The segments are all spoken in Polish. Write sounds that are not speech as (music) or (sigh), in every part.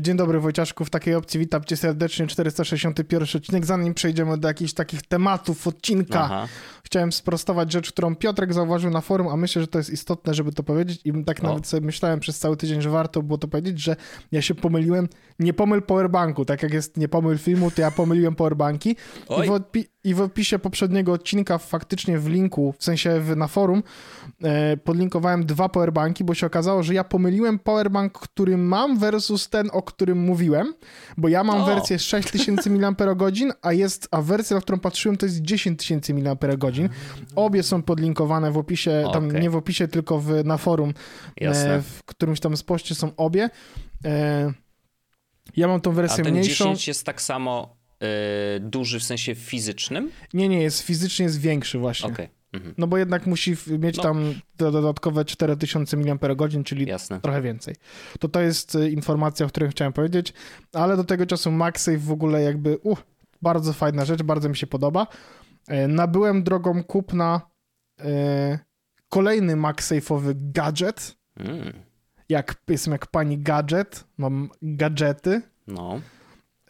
Dzień dobry Wojciaszku, w takiej opcji witam cię serdecznie, 461 odcinek. Zanim przejdziemy do jakichś takich tematów odcinka, Aha. Chciałem sprostować rzecz, którą Piotrek zauważył na forum, a myślę, że to jest istotne, żeby to powiedzieć i tak o. nawet sobie myślałem przez cały tydzień, że warto było to powiedzieć, że ja się pomyliłem, nie pomyl powerbanku, tak jak jest nie pomyl filmu, to ja pomyliłem powerbanki i w, odpi- i w, opisie poprzedniego odcinka faktycznie w linku, w sensie w, na forum e, podlinkowałem dwa powerbanki, bo się okazało, że ja pomyliłem powerbank, który mam versus ten, o którym mówiłem, bo ja mam o. wersję 6000 mAh, a jest, a wersja, na którą patrzyłem, to jest 10 000 mAh. Obie są podlinkowane w opisie, okay. tam nie w opisie, tylko w, na forum, e, w którymś tam spoście są obie. E, ja mam tą wersję a ten mniejszą. 10 jest tak samo y, duży w sensie fizycznym? Nie, nie, jest fizycznie jest większy właśnie. Okay. Mhm. No bo jednak musi mieć no. tam dodatkowe 4000 mAh, czyli Jasne. trochę więcej. To to jest informacja, o której chciałem powiedzieć, ale do tego czasu MagSafe w ogóle jakby, uh, bardzo fajna rzecz, bardzo mi się podoba. E, nabyłem drogą kupna e, kolejny MagSafe'owy gadżet. Mm. Jak, jestem jak pani gadżet, mam gadżety. No.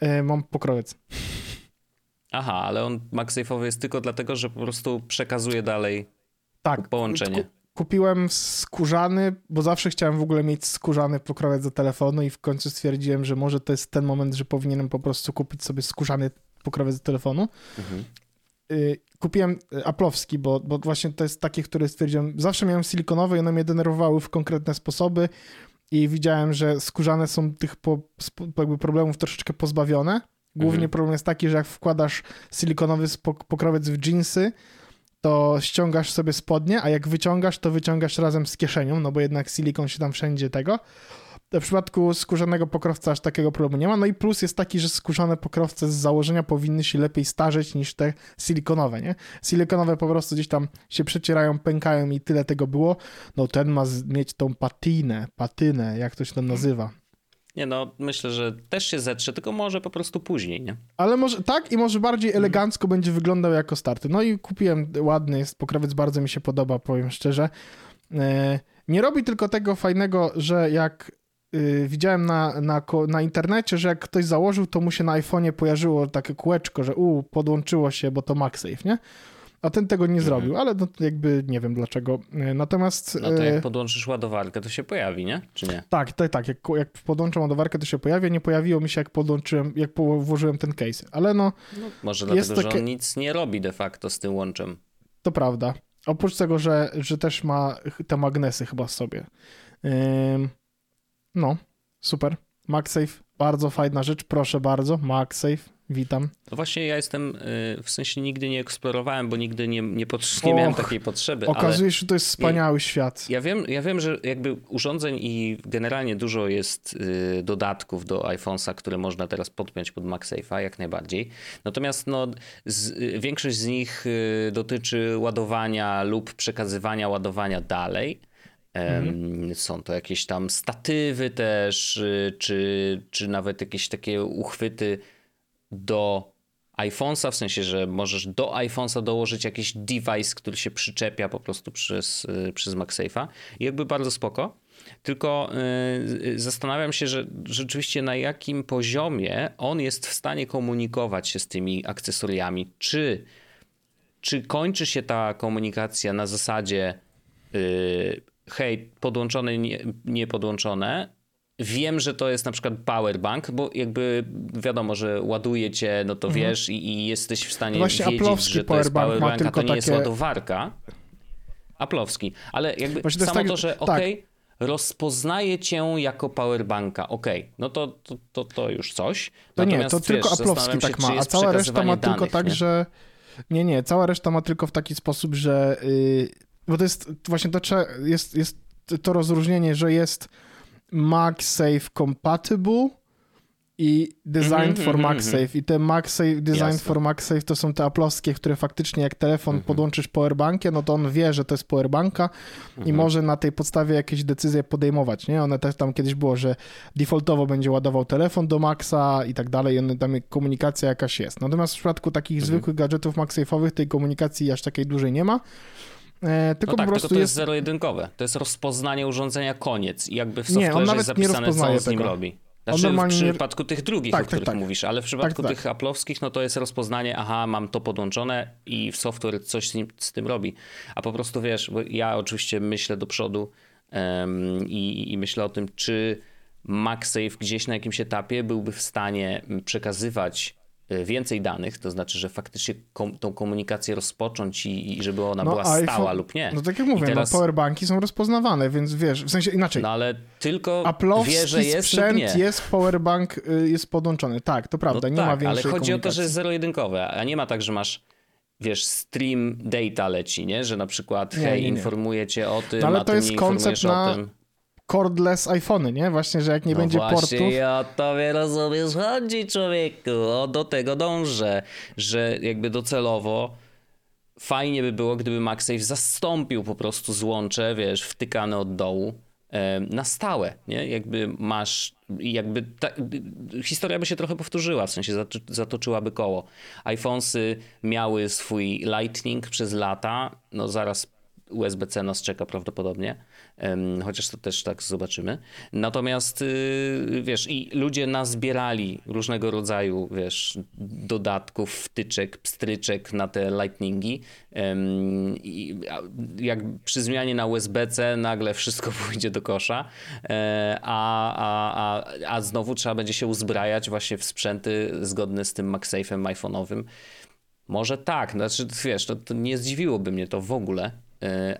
E, mam pokrowiec. Aha, ale on MagSafe'owy jest tylko dlatego, że po prostu przekazuje dalej tak, połączenie. Kupiłem skórzany, bo zawsze chciałem w ogóle mieć skórzany pokrowiec do telefonu i w końcu stwierdziłem, że może to jest ten moment, że powinienem po prostu kupić sobie skórzany pokrowiec do telefonu. Mhm. Y, kupiłem y, aplowski, bo, bo właśnie to jest takie, które stwierdziłem, zawsze miałem silikonowe i one mnie denerwowały w konkretne sposoby i widziałem, że skórzane są tych po, jakby problemów troszeczkę pozbawione Głównie mhm. problem jest taki, że jak wkładasz silikonowy pokrowiec w jeansy, to ściągasz sobie spodnie, a jak wyciągasz, to wyciągasz razem z kieszenią, no bo jednak silikon się tam wszędzie tego. W przypadku skórzanego pokrowca aż takiego problemu nie ma. No i plus jest taki, że skórzane pokrowce z założenia powinny się lepiej starzeć niż te silikonowe, nie? Silikonowe po prostu gdzieś tam się przecierają, pękają i tyle tego było. No ten ma mieć tą patinę, patynę, jak to się tam nazywa. Nie no, myślę, że też się zetrze, tylko może po prostu później, nie? Ale może tak i może bardziej elegancko będzie wyglądał jako starty. No i kupiłem ładny, jest pokrowiec, bardzo mi się podoba, powiem szczerze. E, nie robi tylko tego fajnego, że jak y, widziałem na, na, na internecie, że jak ktoś założył, to mu się na iPhone'ie pojawiło takie kółeczko, że u, podłączyło się, bo to MagSafe, nie? a ten tego nie mhm. zrobił, ale no, jakby nie wiem dlaczego. E, natomiast... No to jak e, podłączysz ładowarkę, to się pojawi, nie? Czy nie? Tak, tak, tak. Jak, jak podłączam ładowarkę, to się pojawi. Nie pojawiło mi się, jak podłączyłem, jak włożyłem ten case. Ale no... no może dlatego, takie... że on nic nie robi de facto z tym łączem. To prawda. Oprócz tego, że, że też ma te magnesy chyba w sobie. No, super. MagSafe, bardzo fajna rzecz, proszę bardzo. MagSafe, Witam. No właśnie ja jestem, y, w sensie nigdy nie eksplorowałem, bo nigdy nie, nie, pod, nie Och, miałem takiej potrzeby. Okazuje się, że to jest wspaniały świat. Ja wiem, ja wiem, że jakby urządzeń i generalnie dużo jest y, dodatków do iPhone'a, które można teraz podpiąć pod MagSafe'a, jak najbardziej. Natomiast no, z, y, większość z nich dotyczy ładowania lub przekazywania ładowania dalej. Mhm. Są to jakieś tam statywy też, czy, czy nawet jakieś takie uchwyty do iPhone'a, w sensie, że możesz do iPhone'a dołożyć jakiś device, który się przyczepia po prostu przez, y, przez MagSafe'a. Jakby bardzo spoko. Tylko yy, zastanawiam się, że rzeczywiście na jakim poziomie on jest w stanie komunikować się z tymi akcesoriami. Czy, czy kończy się ta komunikacja na zasadzie yy, hej, podłączone, nie, nie podłączone, Wiem, że to jest na przykład powerbank, bo jakby wiadomo, że ładuje cię, no to mhm. wiesz i, i, jesteś w stanie Właśnie wiedzieć, że to jest powerbank, a to nie takie... jest ładowarka. Aplowski. Ale jakby Właśnie samo to, tak, to że tak. okej, okay, rozpoznaje cię jako powerbanka, okej, okay, no to, to, to, to, już coś. Natomiast, nie, to wiesz, tylko Aplowski tak ma, a cała reszta ma danych, tylko tak, nie? że... Nie, nie, cała reszta ma tylko w taki sposób, że... Yy, bo to jest właśnie to, jest, jest to rozróżnienie, że jest MagSafe Compatible i Design mm -hmm, for MagSafe. Mm -hmm. I te MagSafe, Design Jasne. for MagSafe to są te aplowskie, które faktycznie jak telefon mm -hmm. podłączysz powerbankiem, no to on wie, że to jest powerbanka i mhm. może na tej podstawie jakieś decyzje podejmować, nie? One też tam kiedyś było, że defaultowo będzie ładował telefon do Maxa i tak dalej, i tam komunikacja jakaś jest. Natomiast w przypadku takich mhm. zwykłych gadżetów MagSafe'owych tej komunikacji aż takiej dużej nie ma. E, tylko no tak, po prostu tylko to jest zero-jedynkowe. To jest rozpoznanie urządzenia koniec i jakby w software'ie jest zapisane, co on z nim tego. robi. Znaczy normalnie... w przypadku tych drugich, tak, o tak, których tak, tak. mówisz, ale w przypadku tak, tych tak. Apple'owskich, no to jest rozpoznanie, aha, mam to podłączone i software coś z, nim, z tym robi. A po prostu wiesz, bo ja oczywiście myślę do przodu um, i, i myślę o tym, czy MagSafe gdzieś na jakimś etapie byłby w stanie przekazywać więcej danych, to znaczy, że faktycznie kom, tą komunikację rozpocząć i, i żeby ona no, była iPhone, stała lub nie. No tak jak mówię, no, teraz... no powerbanki są rozpoznawane, więc wiesz, w sensie inaczej. No ale tylko wie, że jest sprzęt nie. jest powerbank, y, jest podłączony. Tak, to prawda, no nie tak, ma większej ale chodzi o to, że jest zero-jedynkowe, a nie ma tak, że masz wiesz, stream data leci, nie? Że na przykład, nie, hej, nie, nie. cię o tym, no, ale to jest koncept na cordless iPhony, nie? Właśnie, że jak nie no będzie właśnie, portów... o tobie rozumiesz chodzi, człowieku. O, do tego dążę, że jakby docelowo fajnie by było, gdyby MagSafe zastąpił po prostu złącze, wiesz, wtykane od dołu na stałe, nie? Jakby masz, jakby ta, historia by się trochę powtórzyła, w sensie zatoczyłaby koło. iPhonesy miały swój Lightning przez lata, no zaraz USB-C nas czeka prawdopodobnie, chociaż to też tak zobaczymy. Natomiast y, wiesz, i ludzie nazbierali różnego rodzaju, wiesz, dodatków, wtyczek, pstryczek na te lightningi. I jak przy zmianie na USB-C nagle wszystko (laughs) pójdzie do kosza, e, a, a, a, a znowu trzeba będzie się uzbrajać właśnie w sprzęty zgodne z tym MagSafe'em iPhone'owym. Może tak, znaczy wiesz, to, to nie zdziwiłoby mnie to w ogóle,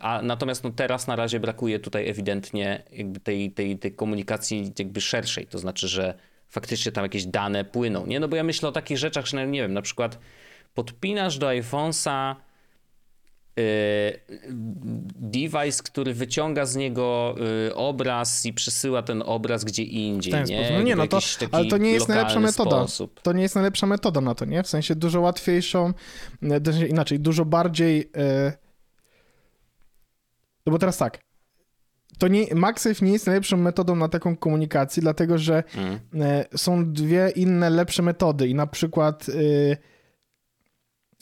a natomiast no teraz na razie brakuje tutaj ewidentnie tej, tej, tej komunikacji jakby szerszej, to znaczy, że faktycznie tam jakieś dane płyną, nie? No bo ja myślę o takich rzeczach, że nie wiem, na przykład podpinasz do iPhone'a yy, device, który wyciąga z niego yy, obraz i przesyła ten obraz gdzie indziej, ten nie? No nie, no to, ale to nie jest najlepsza metoda. Sposób. To nie jest najlepsza metoda na to, nie? W sensie dużo łatwiejszą, inaczej, dużo bardziej... Yy no bo teraz tak, to nie, MagSafe nie jest najlepszą metodą na taką komunikację, dlatego że mm. są dwie inne lepsze metody i na przykład y,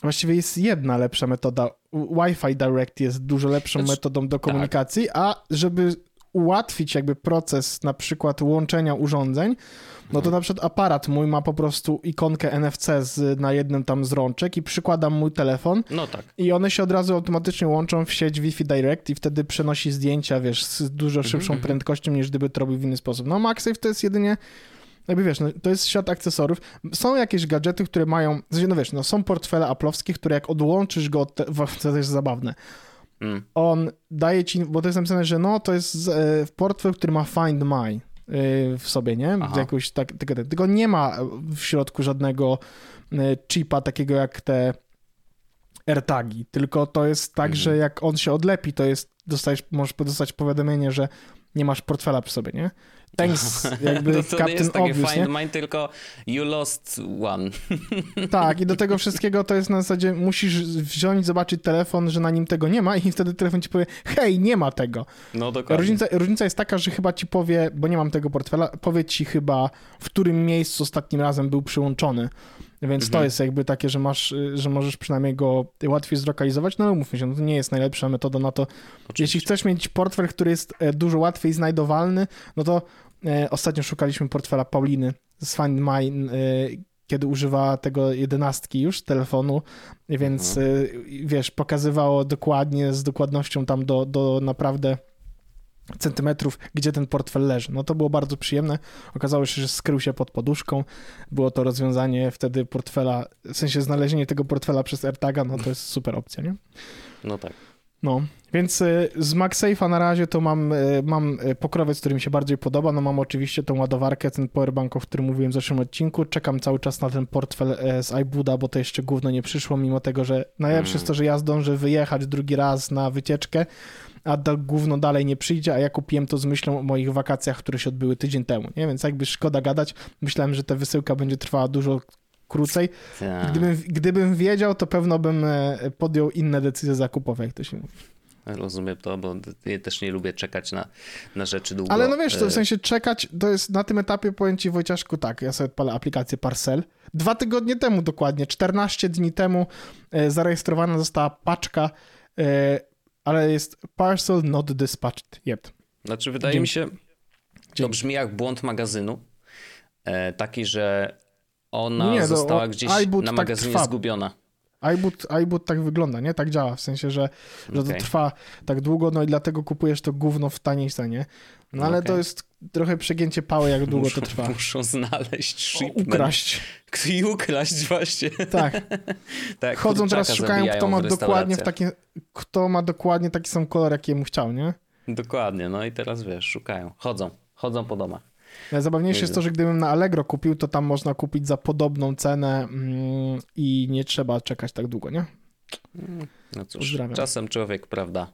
właściwie jest jedna lepsza metoda. Wi-Fi Direct jest dużo lepszą znaczy, metodą do tak. komunikacji, tak. a żeby ułatwić jakby proces na przykład łączenia urządzeń, no to na przykład aparat mój ma po prostu ikonkę NFC z, na jednym tam z rączek i przykładam mój telefon. No tak. I one się od razu automatycznie łączą w sieć Wi-Fi Direct i wtedy przenosi zdjęcia, wiesz, z dużo mhm, szybszą mm -hmm. prędkością niż gdyby to robił w inny sposób. No MagSafe to jest jedynie jakby wiesz, no, to jest świat akcesorów. Są jakieś gadżety, które mają, no wiesz, no są portfele Apple'owskie, które jak odłączysz go, te, (laughs) to jest zabawne. Mm. On daje ci, bo to jest napisane, że no to jest e, portfel, który ma Find My. Y, w sobie, nie? Jakoś tak, tylko, tylko nie ma w środku żadnego y, chipa takiego jak te AirTagi, tylko to jest tak, mhm. że jak on się odlepi, to jest, dostajesz, możesz dostać powiadomienie, że nie masz portfela przy sobie, nie? Thanks, (laughs) jakby no to Captain jest takie Obvious, find nie? mine, tylko you lost one. (laughs) tak, i do tego wszystkiego to jest na zasadzie, musisz wziąć, zobaczyć telefon, że na nim tego nie ma i wtedy telefon ci powie, hej, nie ma tego. No dokładnie. Różnica, różnica jest taka, że chyba ci powie, bo nie mam tego portfela, powie ci chyba, w którym miejscu ostatnim razem był przyłączony. Więc mhm. to jest jakby takie, że masz, że możesz przynajmniej go łatwiej zlokalizować, no ale umówmy się, no to nie jest najlepsza metoda na to. Oczywiście. Jeśli chcesz mieć portfel, który jest e, dużo łatwiej znajdowalny, no to e, ostatnio szukaliśmy portfela Pauliny z Find My, e, kiedy używała tego jedenastki już telefonu, więc mhm. e, wiesz, pokazywało dokładnie, z dokładnością tam do, do naprawdę centymetrów, gdzie ten portfel leży. No to było bardzo przyjemne. Okazało się, że skrył się pod poduszką. Było to rozwiązanie wtedy portfela, w sensie znalezienie tego portfela przez AirTaga, no to jest super opcja, nie? No tak. No, więc y, z MagSafe'a na razie to mam, y, mam y, pokrowiec, który mi się bardziej podoba. No mam oczywiście tą ładowarkę, ten powerbank, o którym mówiłem w zeszłym odcinku. Czekam cały czas na ten portfel z iBuda, bo to jeszcze gówno nie przyszło, mimo tego, że najlepsze mm. jest to, że ja zdążę wyjechać drugi raz na wycieczkę, a do gówno dalej nie przyjdzie, a ja kupiłem to z myślą o moich wakacjach, które się odbyły tydzień temu, nie? Więc jakby szkoda gadać. Myślałem, że ta wysyłka będzie trwała dużo krócej. Tak. Gdybym, gdybym wiedział, to pewno bym e, podjął inne decyzje zakupowe, jak to się mówi. Rozumiem to, bo ja też nie lubię czekać na, na rzeczy długo. Ale no wiesz, to w e, sensie czekać, to jest na tym etapie, powiem ci Wojciaszku, tak, ja sobie odpalę aplikację Parcel. Dwa tygodnie temu dokładnie, 14 dni temu e, zarejestrowana została paczka ale jest parcel not dispatched yet. Znaczy, wydaje mi się, to brzmi jak błąd magazynu, E, taki, że ona nie, została gdzieś na tak magazynie tak zgubiona iBoot, iBoot tak wygląda, nie? Tak działa, w sensie, że, że okay. to trwa tak długo, no i dlatego kupujesz to gówno w taniej cenie. No ale okay. to jest trochę przegięcie pały, jak długo muszą, to trwa. Muszą znaleźć shipment. Ukraść. I ukraść właśnie. Tak. (laughs) tak Chodzą teraz, szukają, kto ma dokładnie w takie, kto ma dokładnie taki sam kolor, jaki mu chciał, nie? Dokładnie, no i teraz wiesz, szukają. Chodzą, chodzą po domach. Najzabawniejsze jest to, że gdybym na Allegro kupił, to tam można kupić za podobną cenę mm, i nie trzeba czekać tak długo, nie? No cóż, Pozdrawiam. czasem człowiek, prawda,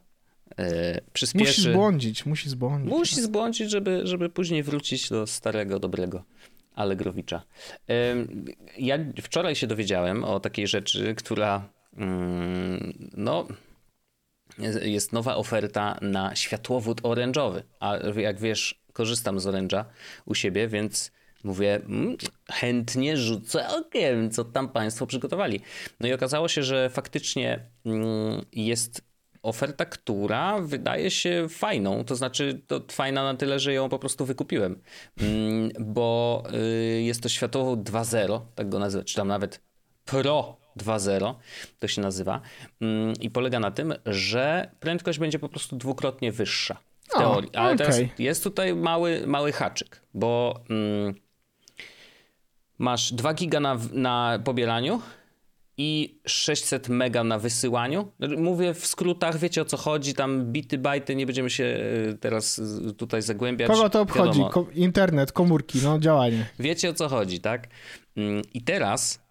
przyspieszy. Musi zbłądzić, musi zbłądzić. Musi zbłądzić, żeby, żeby później wrócić do starego, dobrego Allegrowicza. Ja wczoraj się dowiedziałem o takiej rzeczy, która yy, no jest nowa oferta na światłowód orężowy. A jak wiesz, korzystam z Orange'a u siebie, więc mówię, mm, chętnie rzucę okiem, co tam Państwo przygotowali. No i okazało się, że faktycznie mm, jest oferta, która wydaje się fajną, to znaczy to fajna na tyle, że ją po prostu wykupiłem, mm, bo y, jest to światłowód 2.0, tak go nazywa, czy tam nawet Pro 2.0 to się nazywa i polega na tym, że prędkość będzie po prostu dwukrotnie wyższa w teorii. O, Ale okay. teraz jest tutaj mały, mały haczyk, bo mm, masz 2 giga na, na pobieraniu i 600 mega na wysyłaniu. Mówię w skrótach, wiecie o co chodzi, tam bity, bajty, nie będziemy się e, teraz tutaj zagłębiać. Kogo to obchodzi? Ko internet, komórki, no działanie. Wiecie o co chodzi, tak? Mm, I teraz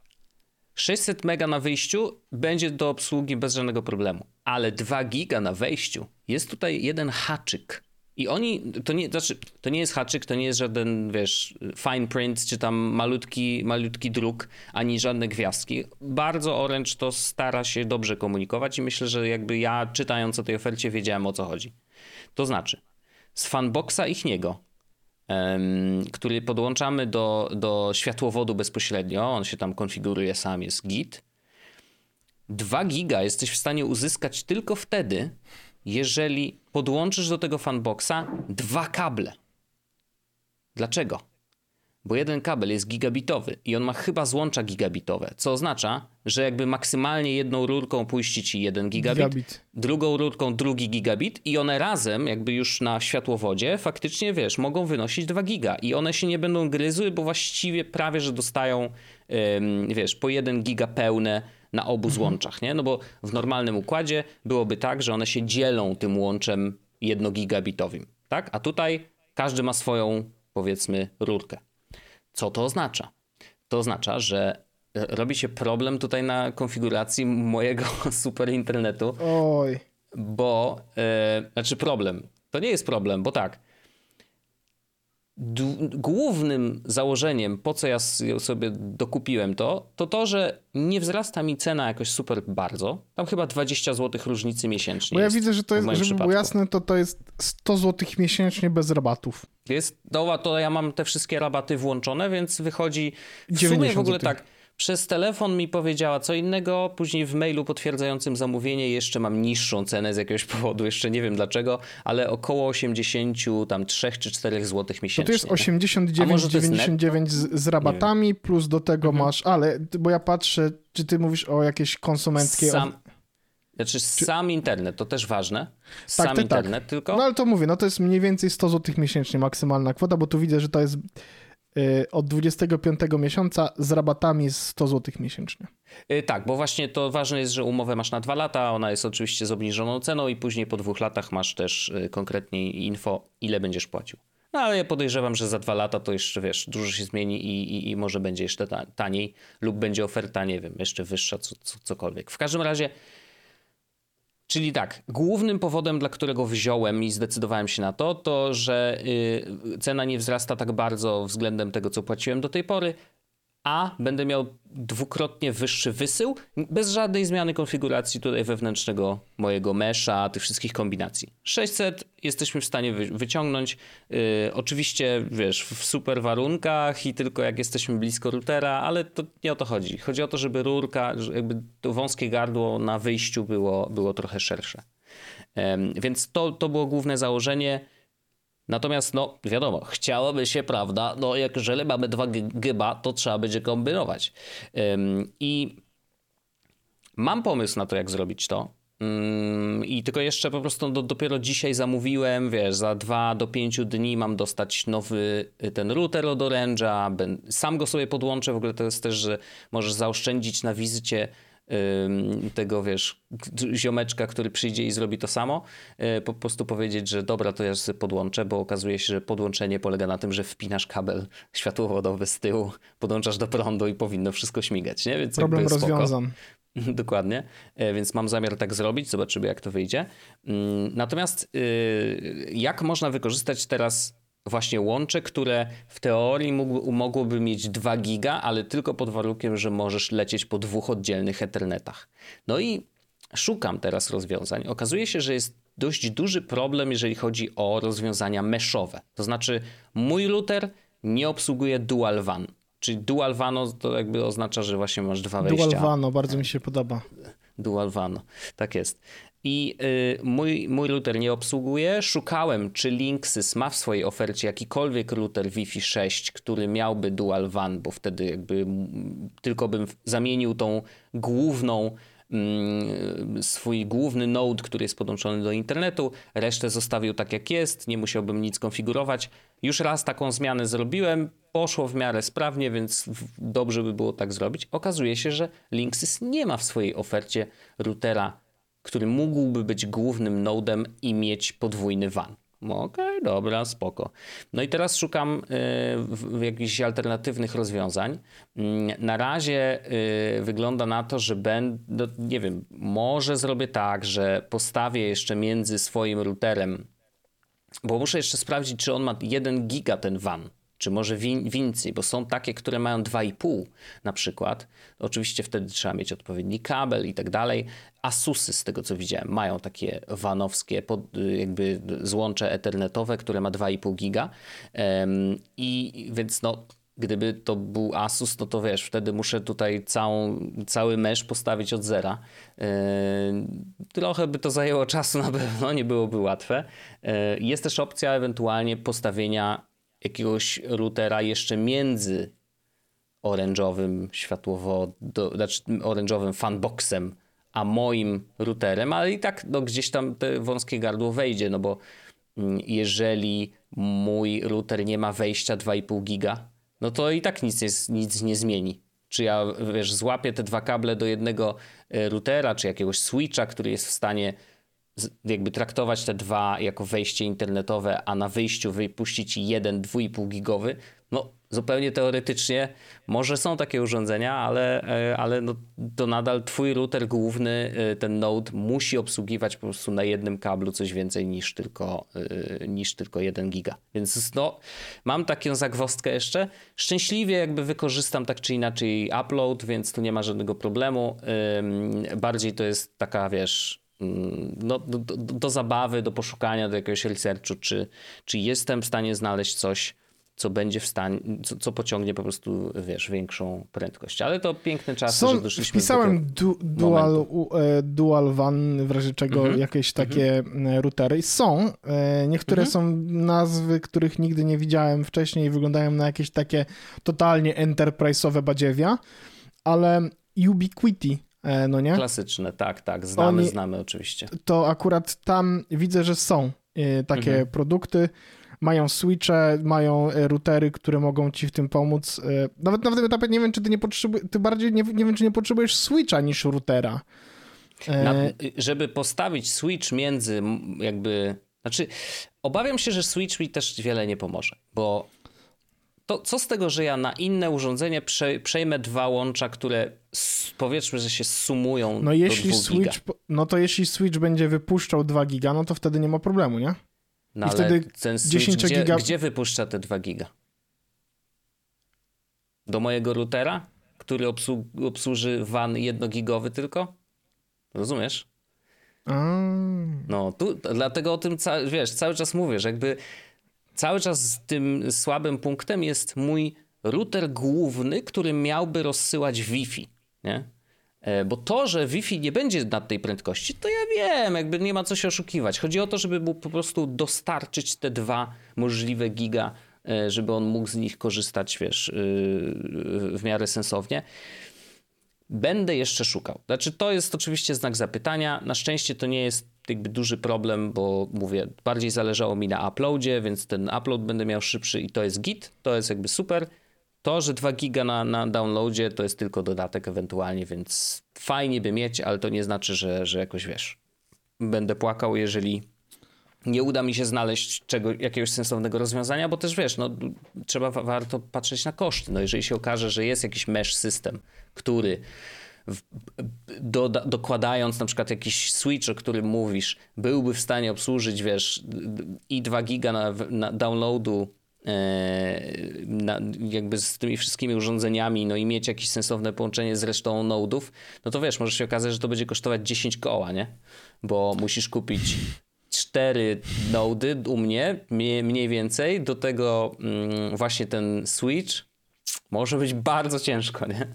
600 mega na wyjściu będzie do obsługi bez żadnego problemu, ale 2 giga na wejściu jest tutaj jeden haczyk. I oni, to nie, znaczy, to nie jest haczyk, to nie jest żaden, wiesz, fine print, czy tam malutki, malutki druk, ani żadne gwiazdki. Bardzo Orange to stara się dobrze komunikować i myślę, że jakby ja czytając o tej ofercie wiedziałem o co chodzi. To znaczy, z fanboxa ich niego który podłączamy do, do światłowodu bezpośrednio. On się tam konfiguruje sam, jest git. 2 giga jesteś w stanie uzyskać tylko wtedy, jeżeli podłączysz do tego fanboxa dwa kable. Dlaczego? bo jeden kabel jest gigabitowy i on ma chyba złącza gigabitowe, co oznacza, że jakby maksymalnie jedną rurką puścić ci jeden gigabit, gigabit, drugą rurką drugi gigabit i one razem jakby już na światłowodzie faktycznie, wiesz, mogą wynosić 2 giga i one się nie będą gryzły, bo właściwie prawie, że dostają, wiesz, po 1 giga pełne na obu mhm. złączach, nie? No bo w normalnym układzie byłoby tak, że one się dzielą tym łączem jednogigabitowym, tak? A tutaj każdy ma swoją, powiedzmy, rurkę. Co to oznacza? To oznacza, że robi się problem tutaj na konfiguracji mojego (laughs) super internetu. Oj. Bo, yy, znaczy problem. To nie jest problem, bo tak głównym założeniem, po co ja sobie dokupiłem to, to to, że nie wzrasta mi cena jakoś super bardzo. Tam chyba 20 zł różnicy miesięcznie. Bo ja widzę, że to jest, żeby przypadku. było jasne, to to jest 100 zł miesięcznie bez rabatów. Jest, no, to ja mam te wszystkie rabaty włączone, więc wychodzi w sumie w ogóle zł. tak przez telefon mi powiedziała co innego, później w mailu potwierdzającym zamówienie jeszcze mam niższą cenę z jakiegoś powodu, jeszcze nie wiem dlaczego, ale około 80, tam 3 czy 4 zł miesięcznie. To, to jest 89,99 z, z rabatami, plus do tego mhm. masz, ale, bo ja patrzę, czy ty mówisz o jakiejś konsumenckiej... Sam... Znaczy sam internet, to też ważne. Tak, sam tak, internet tak. tylko. No ale to mówię, no to jest mniej więcej 100 zł miesięcznie maksymalna kwota, bo tu widzę, że to jest od 25 miesiąca z rabatami 100 zł miesięcznie. Y, tak, bo właśnie to ważne jest, że umowę masz na dwa lata, ona jest oczywiście z obniżoną ceną i później po dwóch latach masz też y, konkretnie info, ile będziesz płacił. No ale ja podejrzewam, że za dwa lata to jeszcze, wiesz, dużo się zmieni i, i, i może będzie jeszcze taniej lub będzie oferta, nie wiem, jeszcze wyższa, co, co, cokolwiek. W każdym razie Czyli tak, głównym powodem, dla którego wziąłem i zdecydowałem się na to, to że y, cena nie wzrasta tak bardzo względem tego, co płaciłem do tej pory, a będę miał dwukrotnie wyższy wysył bez żadnej zmiany konfiguracji tutaj wewnętrznego mojego mesha, tych wszystkich kombinacji. 600 jesteśmy w stanie wy wyciągnąć. Yy, oczywiście, wiesz, w super warunkach i tylko jak jesteśmy blisko routera, ale to nie o to chodzi. Chodzi o to, żeby rurka, jakby to wąskie gardło na wyjściu było, było trochę szersze. Yy, więc to, to było główne założenie. Natomiast, no wiadomo, chciałoby się, prawda, no jak jeżeli mamy 2 giga, to trzeba będzie kombinować. Ym, I mam pomysł na to, jak zrobić to. I tylko jeszcze po prostu do, dopiero dzisiaj zamówiłem, wiesz, za 2 do 5 dni mam dostać nowy y, ten router od Orange'a, sam go sobie podłączę, w ogóle to jest też, że możesz zaoszczędzić na wizycie tego, wiesz, ziomeczka, który przyjdzie i zrobi to samo, y, po prostu powiedzieć, że dobra, to ja sobie podłączę, bo okazuje się, że podłączenie polega na tym, że wpinasz kabel światłowodowy z tyłu, podłączasz do prądu i powinno wszystko śmigać, nie? Więc Problem rozwiązan. (laughs) Dokładnie, e, więc mam zamiar tak zrobić, zobaczymy jak to wyjdzie. Mm, natomiast y, jak można wykorzystać teraz właśnie łącze, które w teorii mógł, mogłoby mieć 2 giga, ale tylko pod warunkiem, że możesz lecieć po dwóch oddzielnych ethernetach. No i szukam teraz rozwiązań. Okazuje się, że jest dość duży problem, jeżeli chodzi o rozwiązania meszowe. To znaczy mój router nie obsługuje dual WAN. Czyli dual vano to jakby oznacza, że właśnie masz dwa wejścia. Dual vano, bardzo mi się podoba. Dual vano, tak jest. I y, mój, mój router nie obsługuje. Szukałem, czy Linksys ma w swojej ofercie jakikolwiek router Wi-Fi 6, który miałby dual WAN, bo wtedy jakby tylko bym zamienił tą główną Mm, swój główny node, który jest podłączony do internetu, resztę zostawił tak jak jest, nie musiałbym nic konfigurować. Już raz taką zmianę zrobiłem, poszło w miarę sprawnie, więc dobrze by było tak zrobić. Okazuje się, że Linksys nie ma w swojej ofercie routera, który mógłby być głównym nodem i mieć podwójny WAN. Okej, okay, dobra, spoko. No i teraz szukam y, jakichś alternatywnych rozwiązań. Y, na razie y, wygląda na to, że będę, no, nie wiem, może zrobię tak, że postawię jeszcze między swoim routerem, bo muszę jeszcze sprawdzić, czy on ma 1 giga ten WAN czy może więcej, bo są takie, które mają 2,5 na przykład. Oczywiście wtedy trzeba mieć odpowiedni kabel i tak dalej. Asusy, z tego co widziałem, mają takie vanowskie jakby złącze ethernetowe, które ma 2,5 giga. I więc no, gdyby to był Asus, no to wiesz, wtedy muszę tutaj całą, cały mesh postawić od zera. Trochę by to zajęło czasu na pewno, nie byłoby łatwe. E, jest też opcja ewentualnie postawienia jakiegoś routera jeszcze między orężowym światłowo, do, znaczy orężowym fanboxem, a moim routerem, ale i tak no, gdzieś tam te wąskie gardło wejdzie, no bo mm, jeżeli mój router nie ma wejścia 2,5 giga, no to i tak nic nie, nic nie zmieni. Czy ja, wiesz, złapię te dwa kable do jednego e, routera, czy jakiegoś switcha, który jest w stanie jakby traktować te dwa jako wejście internetowe, a na wyjściu wypuścić jeden 2,5 gigowy, no zupełnie teoretycznie może są takie urządzenia, ale, e, ale no, to nadal twój router główny, e, ten node musi obsługiwać po prostu na jednym kablu coś więcej niż tylko, e, niż tylko 1 giga. Więc no, mam taką zagwostkę jeszcze. Szczęśliwie jakby wykorzystam tak czy inaczej upload, więc tu nie ma żadnego problemu. Bardziej to jest taka, wiesz, no, do, do, do, zabawy, do poszukania, do jakiegoś researchu, czy, czy jestem w stanie znaleźć coś, co będzie w stanie, co, co pociągnie po prostu, wiesz, większą prędkość. Ale to piękne czasy, Są, że doszliśmy wpisałem do du, dual, u, e, dual WAN, w razie czego mhm. jakieś takie mhm. routery. Są. E, niektóre mhm. są nazwy, których nigdy nie widziałem wcześniej i wyglądają na jakieś takie totalnie enterprise'owe badziewia, ale Ubiquiti no nie? Klasyczne, tak, tak, znamy, Oni, znamy oczywiście. To akurat tam widzę, że są e, takie mhm. produkty, mają switche, mają e, routery, które mogą ci w tym pomóc. Nawet na tym etapie nie wiem, czy ty nie potrzebujesz, ty bardziej nie, nie wiem, czy nie potrzebujesz switcha niż routera. Na, żeby postawić switch między jakby, znaczy obawiam się, że switch mi też wiele nie pomoże, bo to co z tego, że ja na inne urządzenie prze, przejmę dwa łącza, które powiedzmy, że się sumują no jeśli Switch, No to jeśli Switch będzie wypuszczał 2 giga, no to wtedy nie ma problemu, nie? No I ale wtedy ten Switch 10 gdzie, giga... gdzie wypuszcza te 2 giga? Do mojego routera, który obsłu obsłuży WAN jednogigowy tylko? Rozumiesz? A. No, tu, dlatego o tym, wiesz, cały czas mówię, że jakby cały czas tym słabym punktem jest mój router główny, który miałby rozsyłać Wi-Fi, nie? E, bo to, że Wi-Fi nie będzie na tej prędkości, to ja wiem, jakby nie ma co się oszukiwać. Chodzi o to, żeby mu po prostu dostarczyć te dwa możliwe giga, e, żeby on mógł z nich korzystać, wiesz, y, w miarę sensownie. Będę jeszcze szukał. Znaczy, to jest oczywiście znak zapytania. Na szczęście to nie jest jakby duży problem, bo mówię, bardziej zależało mi na uploadzie, więc ten upload będę miał szybszy i to jest git, to jest jakby super. To, że 2 giga na, na downloadzie to jest tylko dodatek ewentualnie, więc fajnie by mieć, ale to nie znaczy, że, że jakoś wiesz, będę płakał, jeżeli nie uda mi się znaleźć czego, jakiegoś sensownego rozwiązania, bo też wiesz, no, trzeba warto patrzeć na koszty. No, jeżeli się okaże, że jest jakiś mesh system, który do, dokładając na przykład jakiś switch, o którym mówisz, byłby w stanie obsłużyć, wiesz, i 2 giga na, na downloadu e, na, jakby z tymi wszystkimi urządzeniami, no i mieć jakieś sensowne połączenie z resztą nodów, no to wiesz, może się okazać, że to będzie kosztować 10 koła, nie? Bo musisz kupić cztery nody u mnie, mniej więcej, do tego mm, właśnie ten switch, może być bardzo ciężko, nie?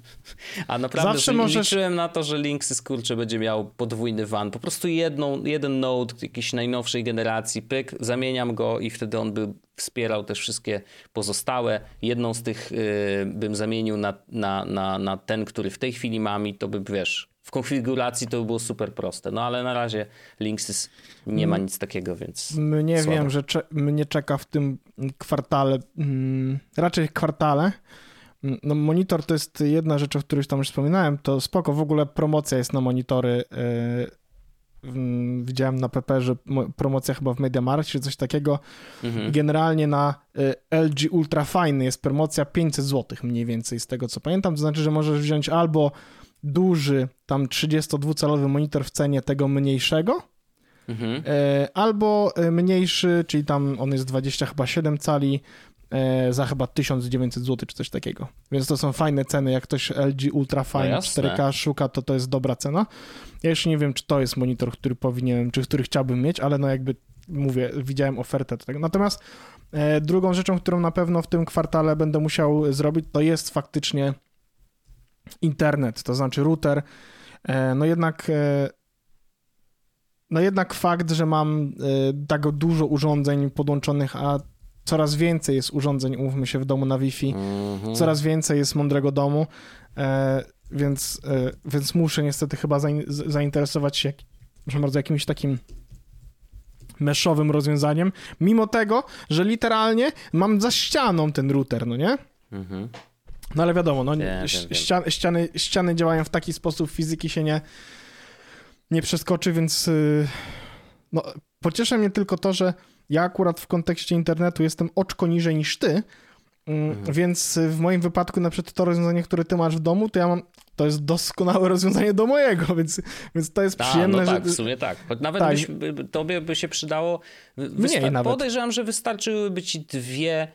A naprawdę Zawsze możesz... liczyłem na to, że Linksys kurczę będzie miał podwójny van. Po prostu jedną, jeden node jakiejś najnowszej generacji, pyk, zamieniam go i wtedy on by wspierał też wszystkie pozostałe. Jedną z tych yy, bym zamienił na, na, na, na ten, który w tej chwili mam i to by, wiesz, w konfiguracji to by było super proste. No ale na razie Linksys nie ma nic takiego, więc. Mnie słabo. wiem, że cze mnie czeka w tym kwartale, mm, raczej kwartale. Mm, no, monitor to jest jedna rzecz, o której tam już wspominałem. To spoko, w ogóle promocja jest na monitory. Yy, widziałem na PP, że promocja chyba w MediaMarkt czy coś takiego. Mhm. Generalnie na y, LG Ultra Fine jest promocja 500 zł mniej więcej z tego co pamiętam. To znaczy, że możesz wziąć albo duży, tam 32-calowy monitor w cenie tego mniejszego, mhm. E, albo e, mniejszy, czyli tam on jest 20 chyba 7 cali, za chyba 1900 zł czy coś takiego. Więc to są fajne ceny. Jak ktoś LG Ultra Fine no 4K szuka, to to jest dobra cena. Ja jeszcze nie wiem, czy to jest monitor, który powinienem, czy który chciałbym mieć, ale no jakby mówię, widziałem ofertę do tego. Natomiast drugą rzeczą, którą na pewno w tym kwartale będę musiał zrobić, to jest faktycznie internet, to znaczy router. E, no jednak e, no jednak fakt, że mam e, tak dużo urządzeń podłączonych, a coraz więcej jest urządzeń, umówmy się, w domu na Wi-Fi, mhm. coraz więcej jest mądrego domu, więc, więc muszę niestety chyba zainteresować się proszę bardzo, jakimś takim meszowym rozwiązaniem, mimo tego, że literalnie mam za ścianą ten router, no nie? Mhm. No ale wiadomo, no, wiem, ściany, wiem. Ściany, ściany działają w taki sposób, fizyki się nie, nie przeskoczy, więc yy, no, pocieszę mnie tylko to, że ja akurat w kontekście internetu jestem oczko niżej niż ty, mm, mhm. więc w moim wypadku na przykład to rozwiązanie, które ty masz w domu, to ja mam to jest doskonałe (laughs) rozwiązanie do mojego, więc, więc to jest Ta, przyjemne. No tak, że... w sumie tak. Nawet tak. Byś, tobie by się przydało. Wystar... Mniej nawet. Podejrzewam, że wystarczyłyby ci dwie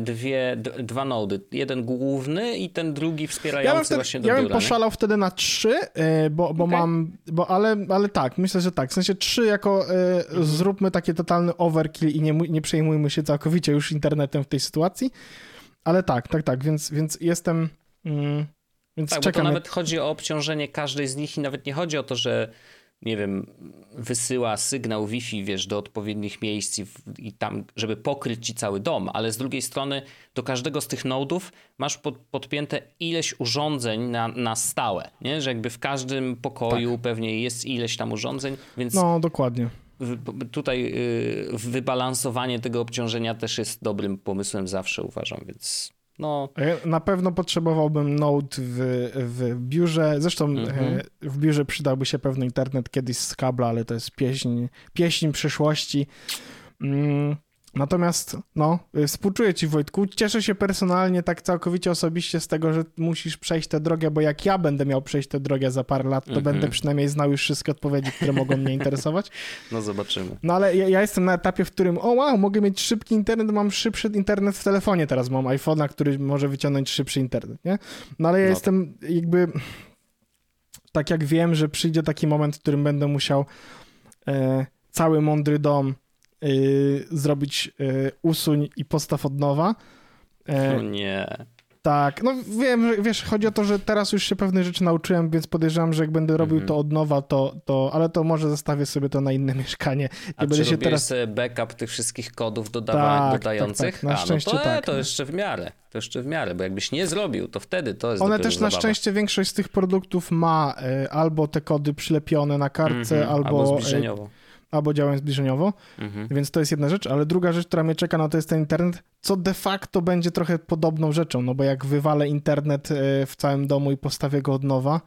dwie, dwa nody. Jeden główny i ten drugi wspierający ja wtedy, właśnie do Ja bym biura, poszalał nie? wtedy na trzy, e, bo, bo okay. mam, bo ale, ale tak, myślę, że tak. W sensie trzy jako e, mhm. zróbmy taki totalny overkill i nie, nie przejmujmy się całkowicie już internetem w tej sytuacji. Ale tak, tak, tak, więc, więc jestem... Mm, więc tak, czekam. bo to nawet chodzi o obciążenie każdej z nich i nawet nie chodzi o to, że nie wiem, wysyła sygnał Wi-Fi, wiesz, do odpowiednich miejsc i, i, tam, żeby pokryć ci cały dom, ale z drugiej strony do każdego z tych nodów masz pod, podpięte ileś urządzeń na, na stałe, nie? Że jakby w każdym pokoju tak. pewnie jest ileś tam urządzeń, więc... No, dokładnie. tutaj y, wybalansowanie tego obciążenia też jest dobrym pomysłem zawsze, uważam, więc no. Na pewno potrzebowałbym Node w, w biurze. Zresztą mhm. w biurze przydałby się pewno internet kiedyś z kabla, ale to jest pieśń, pieśń przyszłości. Mm. Natomiast, no, współczuję ci Wojtku. Cieszę się personalnie, tak całkowicie osobiście z tego, że musisz przejść tę drogę, bo jak ja będę miał przejść tę drogę za parę lat, to mm -hmm. będę przynajmniej znał już wszystkie odpowiedzi, które mogą mnie interesować. (laughs) No zobaczymy. No ale ja, ja, jestem na etapie, w którym, o wow, mogę mieć szybki internet, mam szybszy internet w telefonie teraz, mam iPhone'a, który może wyciągnąć szybszy internet, nie? No ale ja no jestem jakby, tak jak wiem, że przyjdzie taki moment, w którym będę musiał e, cały mądry dom Y, zrobić y, usuń i postaw od nowa. E, o nie. Tak, no wiem, że wiesz, chodzi o to, że teraz już się pewne rzeczy nauczyłem, więc podejrzewam, że jak będę robił mm -hmm. to od nowa, to, to, ale to może zostawię sobie to na inne (laughs) mieszkanie. Nie A będę czy się teraz backup tych wszystkich kodów dodawa... tak, dodających? Tak, tak. Na A, szczęście no to, tak. to jeszcze w miarę, to jeszcze w miarę, bo jakbyś nie zrobił, to wtedy to jest One też na szczęście większość z tych produktów ma y, albo te kody przylepione na kartce, mm -hmm. albo... Albo e, zbliżeniowo. Y, albo działają zbliżeniowo, mhm. więc to jest jedna rzecz, ale druga rzecz, która mnie czeka, no to jest ten internet, co de facto będzie trochę podobną rzeczą, no bo jak wywalę internet e, w całym domu i postawię go od nowa,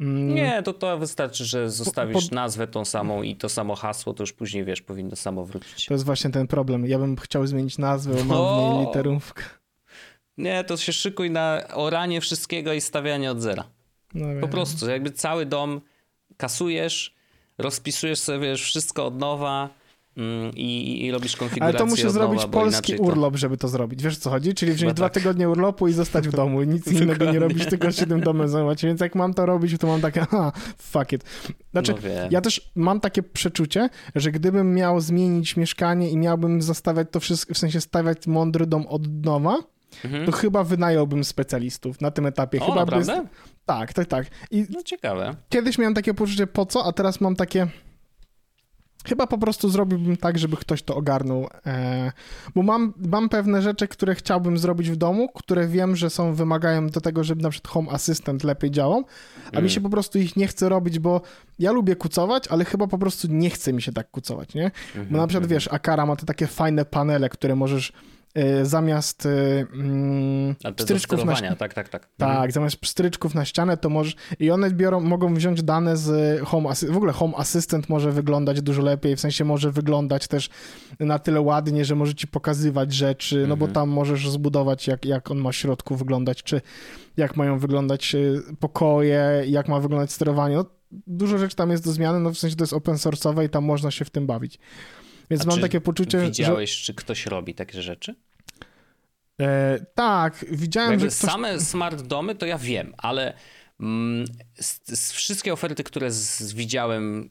mm, nie, to to wystarczy, że zostawisz po, nazwę tą samą i to samo hasło, to już później, wiesz, powinno samo wrócić. To jest właśnie ten problem. Ja bym chciał zmienić nazwę, bo mam w niej literówkę. Nie, to się szykuj na oranie wszystkiego i stawianie od zera. No po prostu, jakby cały dom kasujesz, rozpisujesz sobie wiesz, wszystko od nowa mm, i, i robisz konfigurację Ale to muszę zrobić nowa, polski urlop, to... żeby to zrobić. Wiesz co chodzi? Czyli wziąć dwa tak. tygodnie urlopu i zostać w domu. Nic (laughs) innego nie robić, tylko się tym domem zajmować. Więc jak mam to robić, to mam takie, (laughs) aha, fuck it. Znaczy, no ja też mam takie przeczucie, że gdybym miał zmienić mieszkanie i miałbym zostawiać to wszystko, w sensie stawiać mądry dom od nowa, mhm. to chyba wynająłbym specjalistów na tym etapie. O, chyba naprawdę? By... Tak, tak, tak. I no ciekawe. Kiedyś miałem takie poczucie po co, a teraz mam takie... Chyba po prostu zrobiłbym tak, żeby ktoś to ogarnął, e, bo mam, mam pewne rzeczy, które chciałbym zrobić w domu, które wiem, że są, wymagają do tego, żeby na przykład Home Assistant lepiej działał, a mm. mi się po prostu ich nie chce robić, bo ja lubię kucować, ale chyba po prostu nie chce mi się tak kucować, nie? Bo na mhm, przykład, mhm. wiesz, Akara ma te takie fajne panele, które możesz zamiast e, mm, pstryczków na ścianę. Tak, tak, tak. Tak, mhm. zamiast pstryczków na ścianę to możesz i one biorą, mogą wziąć dane z Home Assistant. W ogóle Home Assistant może wyglądać dużo lepiej, w sensie może wyglądać też na tyle ładnie, że może ci pokazywać rzeczy, no mhm. bo tam możesz zbudować jak, jak on ma w środku wyglądać, czy jak mają wyglądać e, pokoje, jak ma wyglądać sterowanie. No, dużo rzeczy tam jest do zmiany, no w sensie to jest open source'owe i tam można się w tym bawić. Więc A mam takie poczucie, widziałeś, że... czy ktoś robi takie rzeczy? E, tak, widziałem, Jakby że ktoś... Same smart domy to ja wiem, ale mm, z, z wszystkie oferty, które z, widziałem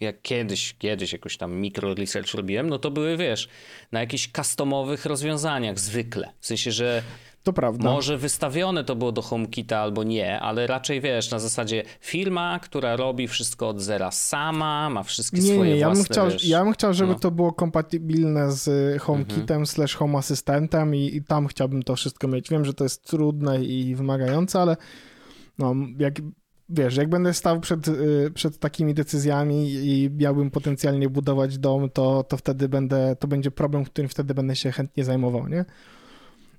jak kiedyś, kiedyś jakoś tam mikro research robiłem, no to były, wiesz, na jakichś customowych rozwiązaniach zwykle. W sensie, że to prawda. Może wystawione to było do HomeKita albo nie, ale raczej wiesz, na zasadzie firma, która robi wszystko od zera sama, ma wszystkie nie, swoje nie, ja własne, bym chciał, wiesz, Ja bym chciał, żeby no. to było kompatybilne z HomeKitem mhm. slash Home Assistentem i, i tam chciałbym to wszystko mieć. Wiem, że to jest trudne i wymagające, ale no, jak wiesz, jak będę stał przed, y, przed takimi decyzjami i miałbym potencjalnie budować dom, to, to wtedy będę, to będzie problem, którym wtedy będę się chętnie zajmował, nie?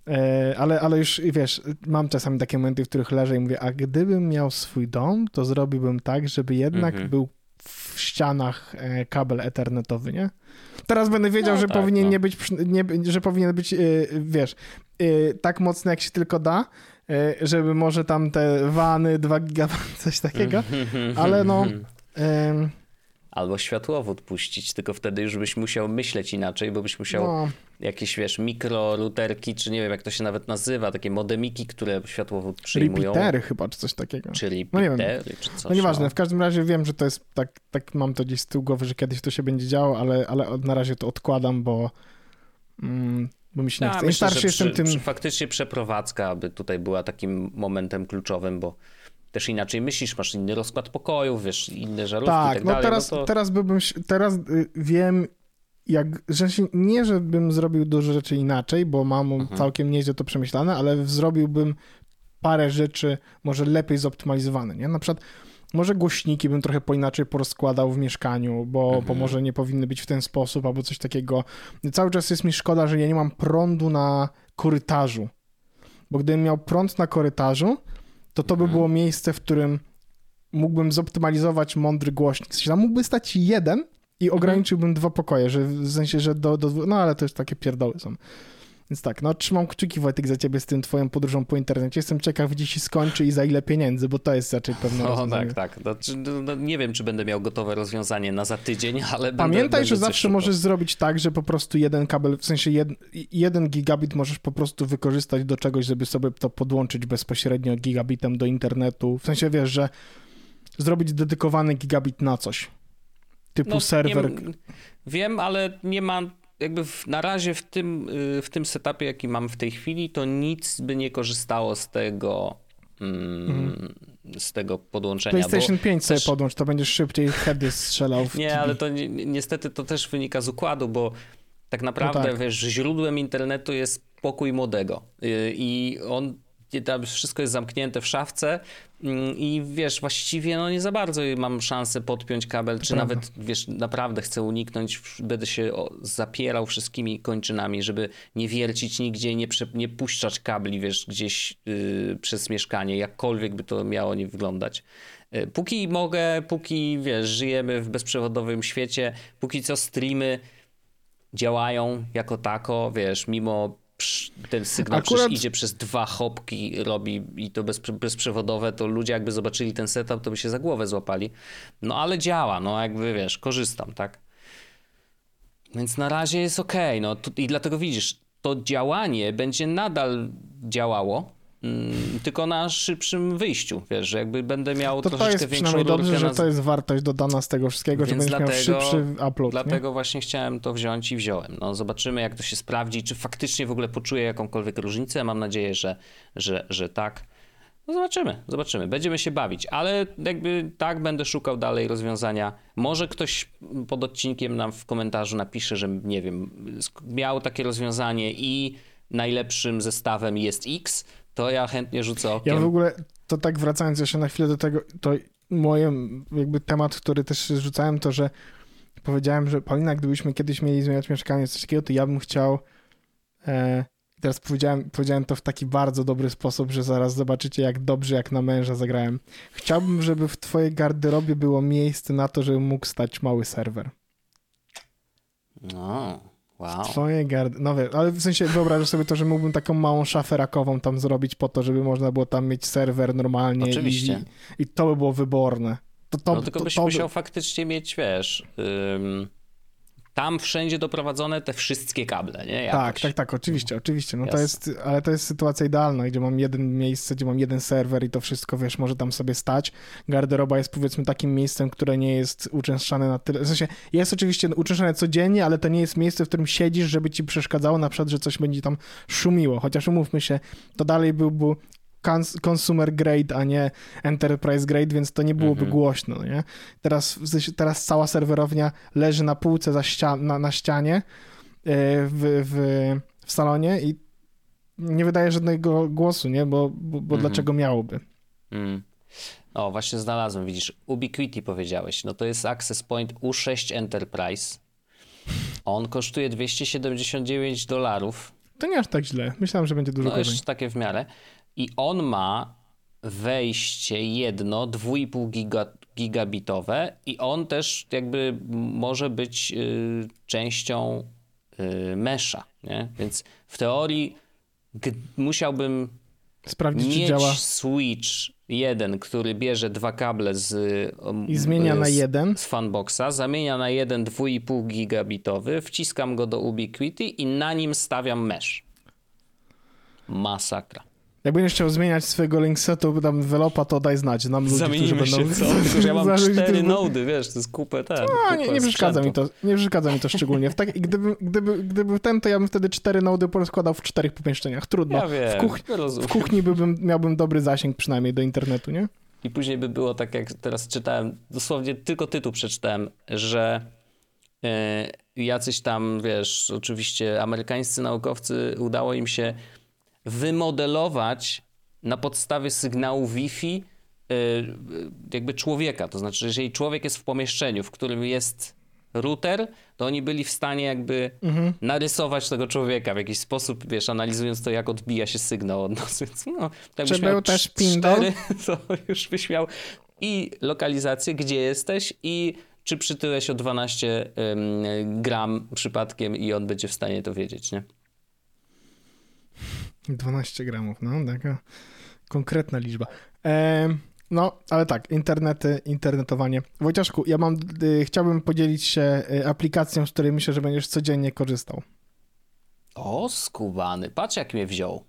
E, ale, ale już wiesz, mam czasami takie momenty, w których leżę i mówię, a gdybym miał swój dom, to zrobiłbym tak, żeby jednak mhm. był w ścianach e, kabel ethernetowy, nie? Teraz będę wiedział, no, że tak, powinien no. nie być, nie, że powinien być, e, wiesz, tak mocny jak się tylko da, żeby może tam te wany, 2 giga, (laughs) coś takiego, ale no... (laughs) Albo światłowód puścić, tylko wtedy już byś musiał myśleć inaczej, bo byś musiał no. jakieś, wiesz, mikroruterki, czy nie wiem jak to się nawet nazywa, takie modemiki, które światłowód przyjmują. Repeatery chyba, czy coś takiego. Czy repeatery, no czy coś. No nieważne, no. w każdym razie wiem, że to jest, tak, tak mam to gdzieś z tyłu głowy, że kiedyś to się będzie działo, ale, ale na razie to odkładam, bo... Mm, bo mi się nie chce. Im starszy jestem, przy, tym... Przy, faktycznie przeprowadzka aby tutaj była takim momentem kluczowym, bo też inaczej myślisz, masz inny rozkład pokojów, wiesz, inne żarówki tak, tak no dalej. Teraz, no to... teraz byłbym, teraz y, wiem, jak, że nie, żebym zrobił dużo rzeczy inaczej, bo mam mhm. całkiem nieźle to przemyślane, ale zrobiłbym parę rzeczy może lepiej zoptymalizowane, nie? Na przykład może głośniki bym trochę po inaczej porozkładał w mieszkaniu, bo, mhm. bo może nie powinny być w ten sposób albo coś takiego. Cały czas jest mi szkoda, że ja nie mam prądu na korytarzu, bo gdybym miał prąd na korytarzu, to to by mhm. było miejsce, w którym mógłbym zoptymalizować mądry głośnik. W sensie tam mógłby stać jeden i mhm. ograniczyłbym dwa pokoje, że w sensie, że do, do no ale to już takie pierdoły są. Więc tak, no trzymam kciuki Wojtek za ciebie z tym twoją podróżą po internecie. Jestem ciekaw, gdzie się skończy i za ile pieniędzy, bo to jest raczej pewne no, rozwiązanie. tak, tak. No, no, nie wiem, czy będę miał gotowe rozwiązanie na za tydzień, ale Pamiętaj, będę, że zawsze możesz zrobić tak, że po prostu jeden kabel, w sensie jed, jeden gigabit możesz po prostu wykorzystać do czegoś, żeby sobie to podłączyć bezpośrednio gigabitem do internetu. W sensie, wiesz, że zrobić dedykowany gigabit na coś. Typu no, serwer. Nie, wiem, ale nie ma jakby w, na razie w tym, y, w tym setupie, jaki mam w tej chwili, to nic by nie korzystało z tego mm, mhm. z tego podłączenia. PlayStation 5 sobie też... podłącz, to będziesz szybciej heady strzelał. (laughs) nie, TV. ale to ni niestety to też wynika z układu, bo tak naprawdę, no tak. wiesz, źródłem internetu jest pokój młodego y, i on tam wszystko jest zamknięte w szafce mm, i wiesz, właściwie no nie za bardzo mam szansę podpiąć kabel, czy Prawda. nawet wiesz, naprawdę chcę uniknąć, będę się zapierał wszystkimi kończynami, żeby nie wiercić nigdzie, nie, prze, nie puszczać kabli, wiesz, gdzieś yy, przez mieszkanie, jakkolwiek by to miało nie wyglądać. Yy, póki mogę, póki wiesz, żyjemy w bezprzewodowym świecie, póki co streamy działają jako tako, wiesz, mimo ten sygnał Akurat... idzie przez dwa hopki, robi i to bez, bezprzewodowe, to ludzie jakby zobaczyli ten setup, to by się za głowę złapali. No ale działa, no jakby wiesz, korzystam, tak? Więc na razie jest ok, no i dlatego widzisz, to działanie będzie nadal działało, Mm, tylko na szybszym wyjściu, wiesz, że jakby będę miał to troszeczkę to jest przynajmniej dobrze, na... że to jest wartość dodana z tego wszystkiego, Więc że dlatego, miał szybszy upload. Dlatego nie? właśnie chciałem to wziąć i wziąłem. No, zobaczymy, jak to się sprawdzi, czy faktycznie w ogóle poczuję jakąkolwiek różnicę. Mam nadzieję, że, że, że tak. No zobaczymy, zobaczymy. Będziemy się bawić, ale jakby tak będę szukał dalej rozwiązania. Może ktoś pod odcinkiem nam w komentarzu napisze, że nie wiem, miał takie rozwiązanie i najlepszym zestawem jest X, to ja chętnie rzucę okiem. Ja w ogóle, to tak wracając jeszcze na chwilę do tego, to moje jakby temat, który też rzucałem, to że powiedziałem, że Paulina, gdybyśmy kiedyś mieli zmieniać mieszkanie, coś takiego, to ja bym chciał e, teraz powiedziałem, powiedziałem to w taki bardzo dobry sposób, że zaraz zobaczycie, jak dobrze, jak na męża zagrałem. Chciałbym, żeby w twojej garderobie było miejsce na to, żeby mógł stać mały serwer. No. Wow. Twoje gard... No wiesz, ale w sensie wyobrażasz sobie to, że mógłbym taką małą szafę rakową tam zrobić po to, żeby można było tam mieć serwer normalnie. Oczywiście. I, i to by było wyborne. To, to, no tylko byś to, to... musiał faktycznie mieć, wiesz... Ym tam wszędzie doprowadzone te wszystkie kable, nie? Jakoś. Tak, tak, tak, oczywiście, oczywiście. No to jest, ale to jest sytuacja idealna, gdzie mam jeden miejsce, gdzie mam jeden serwer i to wszystko, wiesz, może tam sobie stać. Garderoba jest powiedzmy takim miejscem, które nie jest uczęszczane na tyle, w sensie jest oczywiście uczęszczane codziennie, ale to nie jest miejsce, w którym siedzisz, żeby ci przeszkadzało na przykład, że coś będzie tam szumiło, chociaż umówmy się, to dalej byłby consumer grade, a nie enterprise grade, więc to nie byłoby mhm. głośno, nie? Teraz, teraz cała serwerownia leży na półce za ścia na, na ścianie e, w, w, w salonie i nie wydaje żadnego głosu, nie? Bo, bo, bo mhm. dlaczego miałoby? Mm. O, właśnie znalazłem, widzisz, Ubiquiti powiedziałeś. No to jest Access Point U6 Enterprise. On kosztuje 279 dolarów. To nie aż tak źle. Myślałem, że będzie dużo no, jeszcze takie w miarę i on ma wejście jedno 2,5 giga, gigabitowe i on też jakby może być y, częścią y, mesha, nie? Więc w teorii musiałbym sprawdzić, mieć czy działa. switch jeden, który bierze dwa kable z um, i zmienia z, na jeden z fanboxa, zamienia na jeden 2,5 gigabitowy, wciskam go do Ubiquiti i na nim stawiam mesh. Masakra. Jak będziesz chciał zmieniać swojego linksetu, tam developa, to daj znać. Nam ludzi, Zamienimy którzy będą... się, co? (laughs) Ja mam cztery nody, wiesz, to jest kupę ten. No, nie, nie przeszkadza mi to, nie przeszkadza mi to szczególnie. W tak, gdyby, gdyby, gdyby ten, to ja bym wtedy cztery nody porozkładał w czterech pomieszczeniach. Trudno. Ja wiem, w, kuch... w kuchni byłbym, miałbym dobry zasięg przynajmniej do internetu, nie? I później by było tak, jak teraz czytałem, dosłownie tylko tytuł przeczytałem, że yy, jacyś tam, wiesz, oczywiście amerykańscy naukowcy udało im się wymodelować na podstawie sygnału Wi-Fi y, jakby człowieka. To znaczy, że jeżeli człowiek jest w pomieszczeniu, w którym jest router, to oni byli w stanie jakby mhm. narysować tego człowieka w jakiś sposób, wiesz, analizując to, jak odbija się sygnał od nas. (laughs) Więc no, tak Czy był też cztery, (laughs) to już byś miał i lokalizację, gdzie jesteś i czy przytyłeś o 12 um, gram przypadkiem i on będzie w stanie to wiedzieć, nie? 12 gramów, no taka konkretna liczba. E, no, ale tak, internety, internetowanie. Wojciaszku, ja mam, y, chciałbym podzielić się y, aplikacją, z której myślę, że będziesz codziennie korzystał. O, skubany, patrz jak mnie wziął.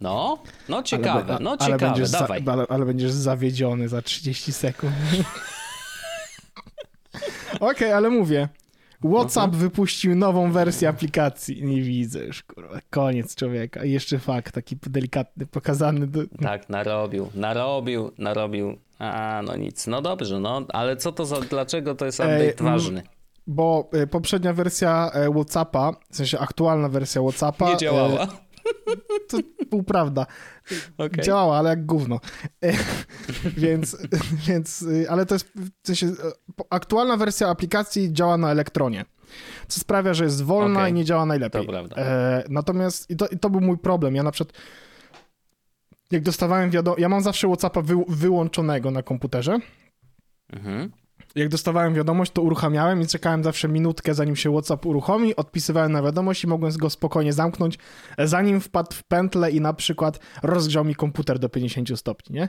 No, no ciekawe, ale, no ciekawe, ale będziesz dawaj. Za, ale, ale, będziesz zawiedziony za 30 sekund. (laughs) Okej, okay, ale mówię, WhatsApp mhm. wypuścił nową wersję aplikacji. Nie widzę już, kurwa. Koniec człowieka. I jeszcze fakt taki delikatny, pokazany. Do... Tak, narobił, narobił, narobił. A, no nic. No dobrze, no, ale co to za, dlaczego to jest update Ej, ważny? Bo e, poprzednia wersja e, WhatsAppa, w sensie aktualna wersja WhatsAppa... Nie działała. E, to półprawda. Okay. Działała, ale jak gówno. więc, więc, ale to jest, w sensie, aktualna wersja aplikacji działa na elektronie. Co sprawia, że jest wolna okay. i nie działa najlepiej. To prawda. E, natomiast i to, i to był mój problem. Ja na przykład jak dostawałem wiadomość, ja mam zawsze WhatsAppa wy, wyłączonego na komputerze. Mhm jak dostawałem wiadomość, to uruchamiałem i czekałem zawsze minutkę, zanim się WhatsApp uruchomi, odpisywałem na wiadomość i mogłem go spokojnie zamknąć, zanim wpadł w pętlę i na przykład rozgrzał mi komputer do 50 stopni, nie?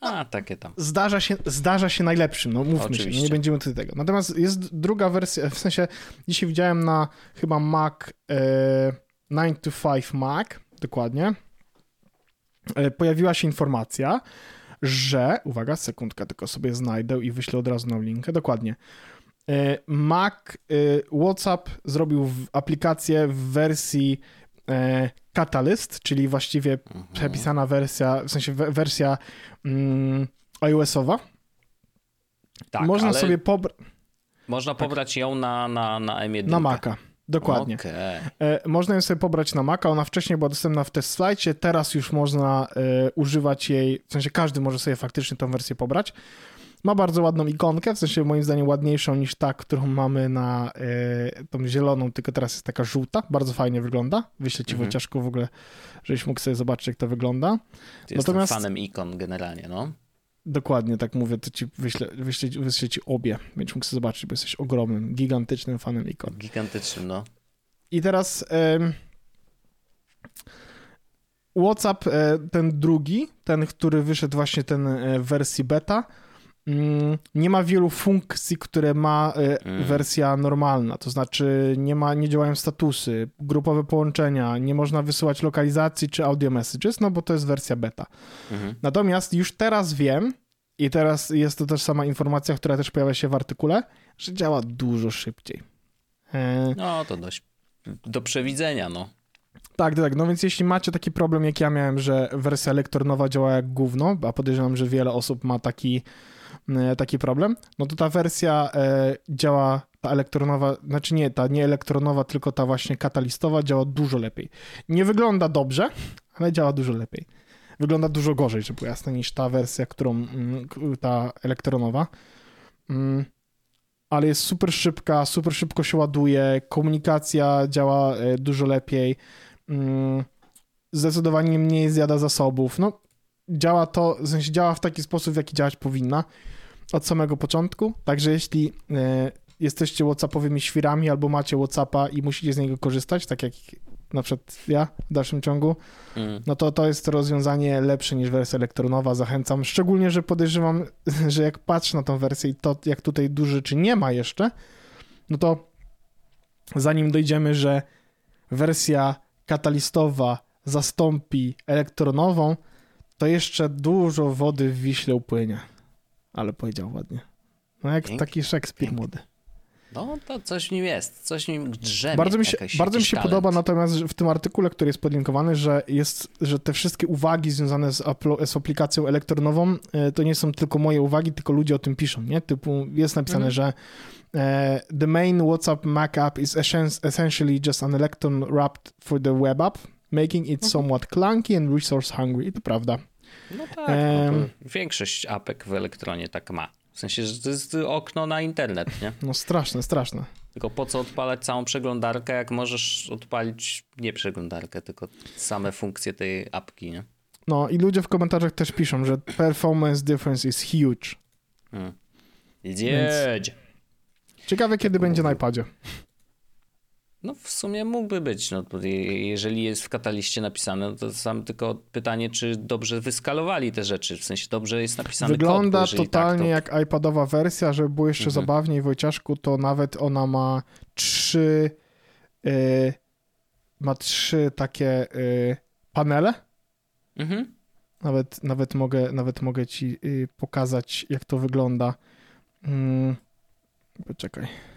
A, takie tam. Zdarza się, zdarza się najlepszym, no mówmy Oczywiście. się, nie będziemy tutaj tego. Natomiast jest druga wersja, w sensie dzisiaj widziałem na chyba Mac e, 9 to 5 Mac, dokładnie, e, pojawiła się informacja, że, uwaga, sekundkę, tylko sobie znajdę i wyślę od razu na linkę, dokładnie. E, Mac e, WhatsApp zrobił aplikację w wersji e, Catalyst, czyli właściwie mhm. przepisana wersja, w sensie wersja mm, iOS-owa. Tak, Można sobie pobrać. Można tak. pobrać ją na, na, na M1. Na Maca. Dokładnie. Okay. Można ją sobie pobrać na Maca. Ona wcześniej była dostępna w test slajdzie, teraz już można e, używać jej, w sensie każdy może sobie faktycznie tą wersję pobrać. Ma bardzo ładną ikonkę, w sensie moim zdaniem ładniejszą niż ta, którą mamy na e, tą zieloną, tylko teraz jest taka żółta. Bardzo fajnie wygląda. Wyślę ci mhm. w ogóle, żebyś mógł sobie zobaczyć, jak to wygląda. Ty Natomiast... fanem ikon generalnie, no. Dokładnie, tak mówię, to ci wyślę, wyślę, wyślę ci obie, będziesz mógł sobie zobaczyć, bo jesteś ogromnym, gigantycznym fanem ikon. Gigantycznym, no. I teraz WhatsApp, e, ten drugi, ten, który wyszedł właśnie ten e, w wersji beta, nie ma wielu funkcji, które ma e, mm. wersja normalna, to znaczy nie ma, nie działają statusy, grupowe połączenia, nie można wysyłać lokalizacji czy audio messages, no bo to jest wersja beta. Mhm. Natomiast już teraz wiem, i teraz jest to też sama informacja, która też pojawia się w artykule, że działa dużo szybciej. No, to dość do przewidzenia, no. Tak, tak. No więc jeśli macie taki problem, jak ja miałem, że wersja lektornowa działa jak gówno, a podejrzewam, że wiele osób ma taki, e, taki problem, no to ta wersja e, działa, ta elektronowa, znaczy nie, ta nie elektronowa, tylko ta właśnie katalistowa działa dużo lepiej. Nie wygląda dobrze, ale działa dużo lepiej. Wygląda dużo gorzej, żeby było jasne, niż ta wersja, którą, mm, ta elektronowa. Mm ale jest super szybka, super szybko się ładuje, komunikacja działa e, dużo lepiej, mm, zdecydowanie mniej zjada zasobów. No, działa to, w sensie działa w taki sposób, w jaki działać powinna od samego początku. Także jeśli e, jesteście WhatsAppowymi świrami albo macie WhatsAppa i musicie z niego korzystać, tak jak na przykład ja w dalszym ciągu, mm. no to to jest rozwiązanie lepsze niż wersja elektronowa. Zachęcam, szczególnie, że podejrzewam, (laughs) że jak patrzę na tą wersję i to, jak tutaj dużo rzeczy nie ma jeszcze, no to zanim dojdziemy, że wersja katalistowa zastąpi elektronową, to jeszcze dużo wody w Wiśle upłynie. Ale powiedział ładnie. No jak Pięknie. taki Szekspir młody. No to coś w nim jest, coś w nim drzemie. Bardzo mi się, jakaś, bardzo mi się podoba natomiast w tym artykule, który jest podlinkowany, że, jest, że te wszystkie uwagi związane z, z aplikacją elektronową e, to nie są tylko moje uwagi, tylko ludzie o tym piszą, nie? Typu jest napisane, mhm. że e, the main WhatsApp Mac app is essentially just an electron wrapped for the web app, making it mhm. somewhat clunky and resource hungry. I to prawda. No tak, no większość apek w elektronie tak ma. W sensie, że to jest okno na internet, nie? No straszne, straszne. Tylko po co odpalać całą przeglądarkę, jak możesz odpalić nie przeglądarkę, tylko same funkcje tej apki, nie? No i ludzie w komentarzach też piszą, że performance difference is huge. Hmm. Więc... Ciekawe, kiedy będzie na iPadzie. No w sumie mógłby być. No, jeżeli jest w kataliście napisane, no to sam tylko pytanie, czy dobrze wyskalowali te rzeczy. W sensie dobrze jest napisane Wygląda kod, totalnie tak, to... jak iPadowa wersja, żeby było jeszcze mhm. zabawniej Wojciaszku, to nawet ona ma trzy yy, ma trzy takie yy, panele. Mhm. Nawet, nawet, mogę, nawet mogę ci yy, pokazać, jak to wygląda. Mm, poczekaj.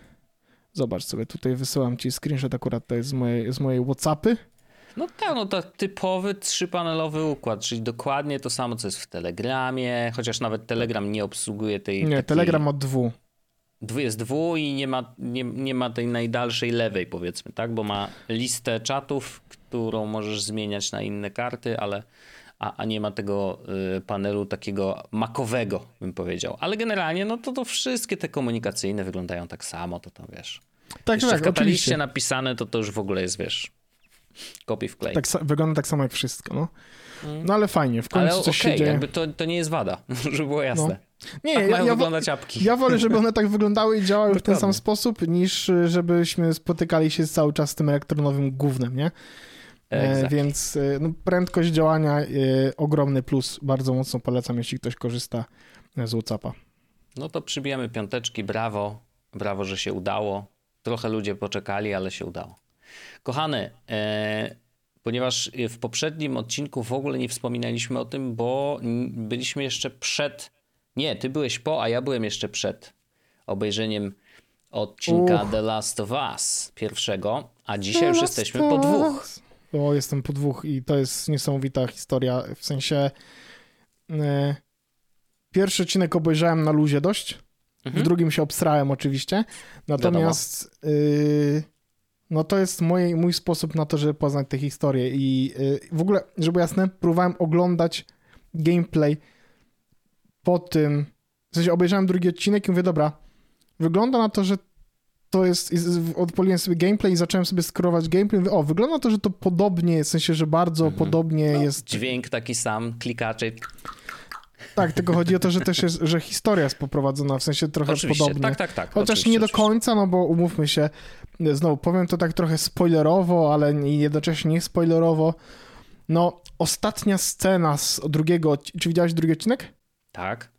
Zobacz sobie, tutaj wysyłam ci screenshot akurat to jest z mojej, z mojej Whatsappy. No tak, no to typowy trzypanelowy układ, czyli dokładnie to samo, co jest w Telegramie, chociaż nawet Telegram nie obsługuje tej... Nie, takiej... Telegram ma dwu. Jest dwu i nie ma, nie, nie ma tej najdalszej lewej, powiedzmy, tak? Bo ma listę czatów, którą możesz zmieniać na inne karty, ale a, a nie ma tego y, panelu takiego makowego, bym powiedział. Ale generalnie, no to, to wszystkie te komunikacyjne wyglądają tak samo, to tam wiesz. Tak, Jeszcze tak, w kataliście napisane, to to już w ogóle jest, wiesz, kopi wklej. Tak, wygląda tak samo jak wszystko, no. Mm. No ale fajnie, w końcu ale coś okay, się dzieje. jakby to, to nie jest wada, (laughs) żeby było jasne. No. Nie, tak ja, mają ja, wyglądać apki. Ja wolę, żeby one tak (laughs) wyglądały i działały w ten sam sposób, niż żebyśmy spotykali się cały czas z tym elektronowym głównym, nie? Exactly. Więc e, no, prędkość działania, e, ogromny plus. Bardzo mocno polecam, jeśli ktoś korzysta z WhatsAppa. No to przybijamy piąteczki, brawo. Brawo, że się udało. Trochę ludzie poczekali, ale się udało. Kochany, e, ponieważ w poprzednim odcinku w ogóle nie wspominaliśmy o tym, bo byliśmy jeszcze przed. Nie, ty byłeś po, a ja byłem jeszcze przed obejrzeniem odcinka The Last of Us pierwszego, a dzisiaj The już jesteśmy po dwóch bo jestem po dwóch i to jest niesamowita historia. W sensie e, pierwszy odcinek obejrzałem na luzie dość, mhm. w drugim się obsrałem oczywiście, natomiast y, no to jest moje, mój sposób na to, żeby poznać tę historię i y, w ogóle, żeby jasne, próbowałem oglądać gameplay po tym, w sensie obejrzałem drugi odcinek i mówię, dobra, wygląda na to, że to jest, odpaliłem sobie gameplay i zacząłem sobie skrować gameplay. Mówię, o, wygląda to, że to podobnie, w sensie, że bardzo mhm. podobnie no, jest. Dźwięk taki sam, klikacze. Tak, tylko chodzi o to, że też jest, że historia jest poprowadzona, w sensie trochę oczywiście, podobnie. Tak, tak, tak. Chociaż nie do końca, no bo umówmy się, znowu powiem to tak trochę spoilerowo, ale jednocześnie nie spoilerowo. No, ostatnia scena z drugiego, czy widziałeś drugi odcinek? Tak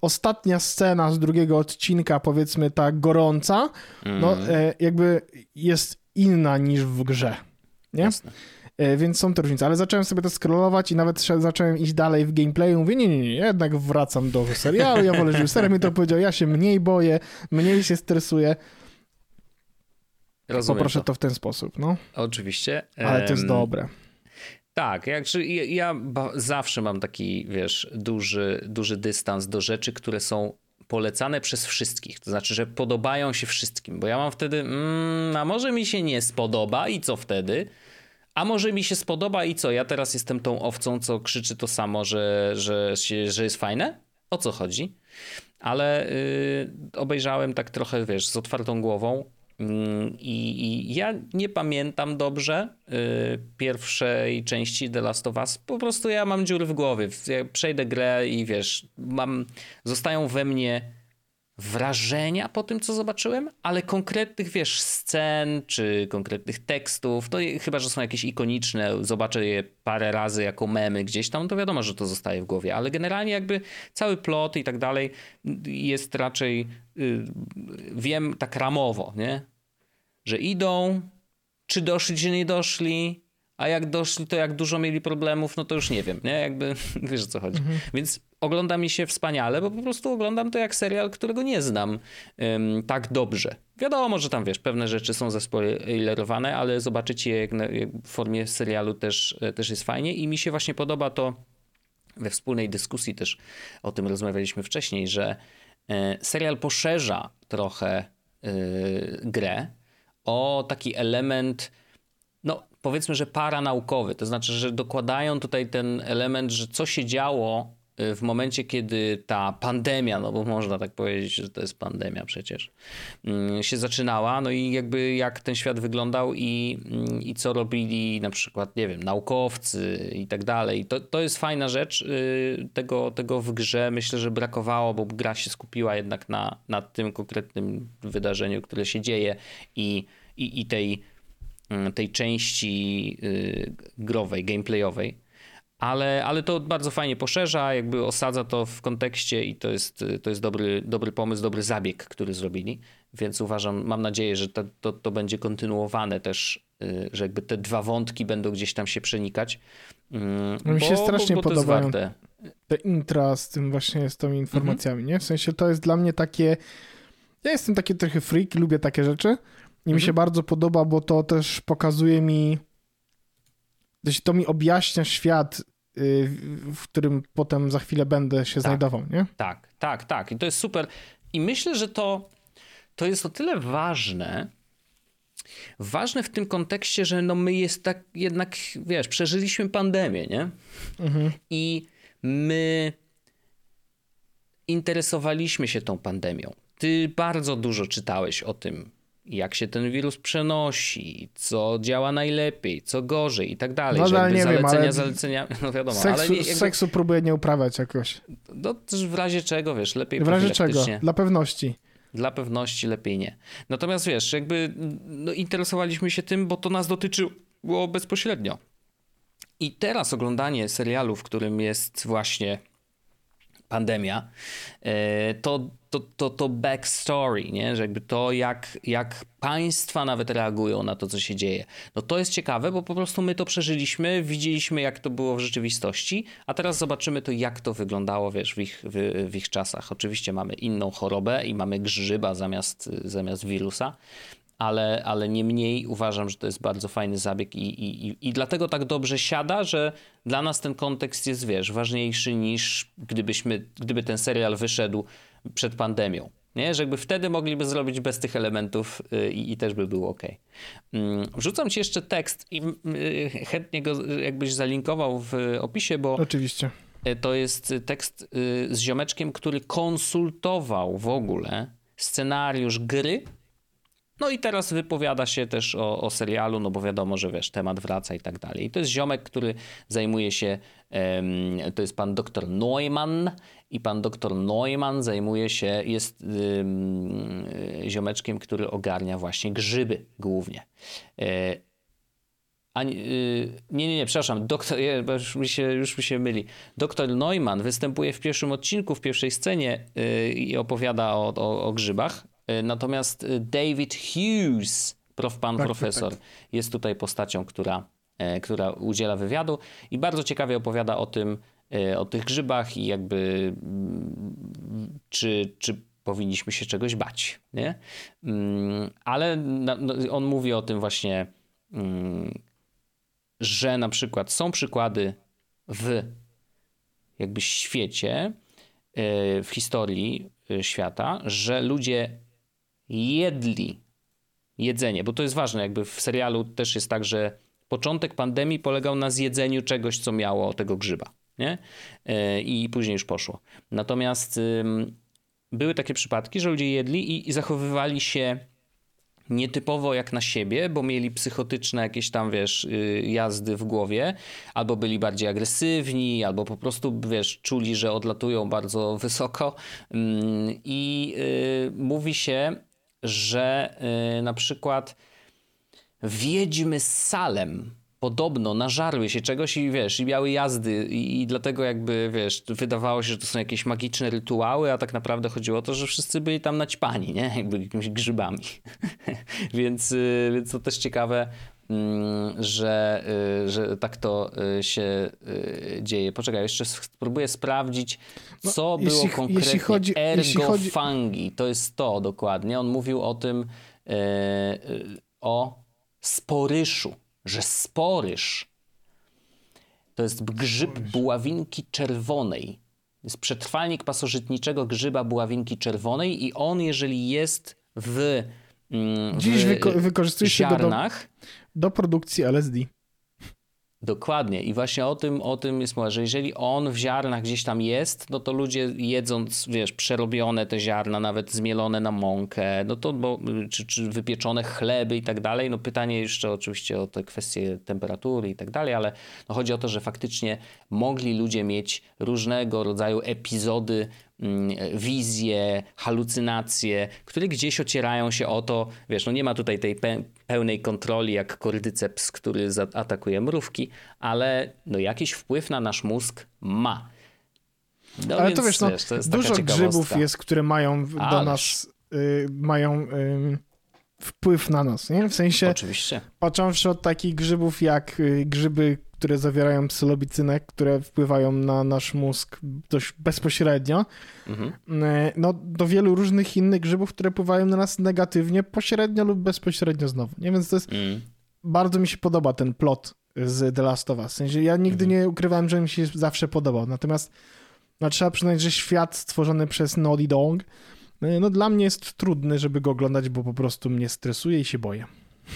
ostatnia scena z drugiego odcinka, powiedzmy tak gorąca, mm. no mhm. e, jakby jest inna niż w grze. Nie? Jasne. E, więc są te różnice, ale zacząłem sobie to scrollować i nawet zacząłem iść dalej w gameplayu. Mówię, nie, nie, nie, jednak wracam do serialu, ja wolę, żeby serial mi to powiedział, ja się mniej boję, mniej się stresuję. Rozumiem Poproszę to. to w ten sposób, no. Oczywiście. Ale to jest dobre. Tak, ja, ja zawsze mam taki, wiesz, duży, duży dystans do rzeczy, które są polecane przez wszystkich. To znaczy, że podobają się wszystkim, bo ja mam wtedy, mm, a może mi się nie spodoba i co wtedy? A może mi się spodoba i co? Ja teraz jestem tą owcą, co krzyczy to samo, że, że, że jest fajne? O co chodzi? Ale yy, obejrzałem tak trochę, wiesz, z otwartą głową I, I, ja nie pamiętam dobrze y, pierwszej części The Last of Us. Po prostu ja mam dziury w głowie. Ja przejdę grę i wiesz, mam, zostają we mnie wrażenia po tym, co zobaczyłem, ale konkretnych, wiesz, scen czy konkretnych tekstów, to chyba, że są jakieś ikoniczne, zobaczę je parę razy jako memy gdzieś tam, to wiadomo, że to zostaje w głowie, ale generalnie jakby cały plot i tak dalej jest raczej, yy, wiem tak ramowo, nie? Że idą, czy doszli, czy nie doszli, a jak doszli, to jak dużo mieli problemów, no to już nie wiem, nie? Jakby, (laughs) wiesz o co chodzi. Mhm. Więc ogląda mi się wspaniale, bo po prostu oglądam to jak serial, którego nie znam um, tak dobrze. Wiadomo, że tam, wiesz, pewne rzeczy są zaspoilerowane, ale zobaczycie je w formie serialu też, też jest fajnie i mi się właśnie podoba to, we wspólnej dyskusji też o tym rozmawialiśmy wcześniej, że e, serial poszerza trochę e, grę o taki element no powiedzmy, że paranaukowy, to znaczy, że dokładają tutaj ten element, że co się działo y, w momencie, kiedy ta pandemia, no bo można tak powiedzieć, że to jest pandemia przecież, mm, się zaczynała, no i jakby jak ten świat wyglądał i, mm, i co robili na przykład, nie wiem, naukowcy i tak dalej. To, to jest fajna rzecz, y, tego, tego w grze myślę, że brakowało, bo gra się skupiła jednak na, na tym konkretnym wydarzeniu, które się dzieje i, i, i tej tej części y, growej, gameplayowej. Ale, ale to bardzo fajnie poszerza, jakby osadza to w kontekście i to jest, to jest dobry, dobry pomysł, dobry zabieg, który zrobili. Więc uważam, mam nadzieję, że to, to, to będzie kontynuowane też, y, że jakby te dwa wątki będą gdzieś tam się przenikać. Mm, no mi się strasznie bo, bo podobają te intra z tym właśnie, z tymi informacjami, mm -hmm. nie? W sensie to jest dla mnie takie Ja jestem taki trochę freak, lubię takie rzeczy i mi się mhm. bardzo podoba, bo to też pokazuje mi, to mi objaśnia świat, y, w którym potem za chwilę będę się tak, znajdował, nie? Tak, tak, tak. I to jest super. I myślę, że to, to jest o tyle ważne, ważne w tym kontekście, że no my jest tak jednak, wiesz, przeżyliśmy pandemię, nie? Mhm. I my interesowaliśmy się tą pandemią. Ty bardzo dużo czytałeś o tym, jak się ten wirus przenosi, co działa najlepiej, co gorzej i tak dalej. No, ale nie zalecenia, wiem, zalecenia, (laughs) no wiadomo. Seksu, ale nie, jakby... seksu próbuję nie uprawiać jakoś. No też w razie czego, wiesz, lepiej W razie czego? Dla pewności. Dla pewności lepiej nie. Natomiast wiesz, jakby no, interesowaliśmy się tym, bo to nas dotyczyło bezpośrednio. I teraz oglądanie serialu, w którym jest właśnie pandemia, e, to, to, to, to backstory, nie? że jakby to, jak, jak państwa nawet reagują na to, co się dzieje. No to jest ciekawe, bo po prostu my to przeżyliśmy, widzieliśmy, jak to było w rzeczywistości, a teraz zobaczymy to, jak to wyglądało, wiesz, w ich, w, w ich czasach. Oczywiście mamy inną chorobę i mamy grzyba zamiast, zamiast wirusa, ale, ale niemniej uważam, że to jest bardzo fajny zabieg i, i, i dlatego tak dobrze siada, że dla nas ten kontekst jest, wiesz, ważniejszy niż gdybyśmy, gdyby ten serial wyszedł przed pandemią. Nie? Że jakby wtedy mogliby zrobić bez tych elementów y, i, i też by było ok. Mm, wrzucam ci jeszcze tekst i y, chętnie go jakbyś zalinkował w opisie, bo... Oczywiście. Y, to jest tekst z ziomeczkiem, który konsultował w ogóle scenariusz gry no i teraz wypowiada się też o, o, serialu, no bo wiadomo, że wiesz, temat wraca i tak dalej. I to jest ziomek, który zajmuje się, to jest pan doktor Neumann i pan doktor Neumann zajmuje się, jest ziomeczkiem, który ogarnia właśnie grzyby głównie. E, a, nie, nie, nie, przepraszam, doktor, już mi, się, już mi się myli. Doktor Neumann występuje w pierwszym odcinku, w pierwszej scenie yy, i opowiada o, o, o grzybach, natomiast e, David Hughes, prof, pan tak, profesor, tak. jest tutaj postacią, która, e, która udziela wywiadu i bardzo ciekawie opowiada o tym, o tych grzybach i jakby mm, czy, czy powinniśmy się czegoś bać, nie? Mm, ale no, on mówi o tym właśnie, mm, że na przykład są przykłady w jakby świecie, w historii świata, że ludzie jedli jedzenie, bo to jest ważne, jakby w serialu też jest tak, że początek pandemii polegał na zjedzeniu czegoś, co miało tego grzyba, nie? E, I później już poszło. Natomiast były takie przypadki, że ludzie jedli i zachowywali się nietypowo jak na siebie, bo mieli psychotyczne jakieś tam, wiesz, y, jazdy w głowie, albo byli bardziej agresywni, albo po prostu, wiesz, czuli, że odlatują bardzo wysoko. Mm, I y, mówi się, że yy, na przykład wiedźmy z Salem podobno nażarły się czegoś i wiesz, i miały jazdy i, i, dlatego jakby, wiesz, wydawało się, że to są jakieś magiczne rytuały, a tak naprawdę chodziło o to, że wszyscy byli tam naćpani, nie? (laughs) Jakby jakimiś grzybami. (laughs) więc, yy, więc to też ciekawe, że, y, że tak to y, się y, dzieje. Poczekaj, jeszcze spróbuję sprawdzić, no, co no, było jeśli, konkretnie. Jeśli chodzi, Ergofangi, chodzi... to jest to dokładnie. On mówił o tym, o sporyszu, że sporyż to jest grzyb buławinki czerwonej. Jest przetrwalnik pasożytniczego grzyba buławinki czerwonej i on, jeżeli jest w, mm, w Dziś wyko wykorzystuje się do, do produkcji LSD. Dokładnie. I właśnie o tym, o tym jest mowa, że jeżeli on w ziarnach gdzieś tam jest, no to ludzie jedząc, wiesz, przerobione te ziarna, nawet zmielone na mąkę, no to, bo, czy, czy wypieczone chleby i tak dalej, no pytanie jeszcze oczywiście o te kwestie temperatury i tak dalej, ale no chodzi o to, że faktycznie mogli ludzie mieć różnego rodzaju epizody wizje, halucynacje, które gdzieś ocierają się o to, wiesz, no nie ma tutaj tej pełnej kontroli jak kordyceps, który atakuje mrówki, ale no jakiś wpływ na nasz mózg ma. No ale więc, to wiesz, no, wiesz, to jest dużo grzybów jest, które mają do nas, y, mają y, wpływ na nas, nie? W sensie, Oczywiście. począwszy od takich grzybów jak y, grzyby które zawierają psylobicynek, które wpływają na nasz mózg dość bezpośrednio, mhm. E, no, do wielu różnych innych grzybów, które wpływają na nas negatywnie, pośrednio lub bezpośrednio znowu. Nie? Więc to jest, mm. bardzo mi się podoba ten plot z The Last of Us. W sensie ja nigdy mhm. nie ukrywałem, że mi się zawsze podobał, natomiast no, trzeba przyznać, że świat stworzony przez Naughty Dog, e, no dla mnie jest trudny, żeby go oglądać, bo po prostu mnie stresuje i się boję.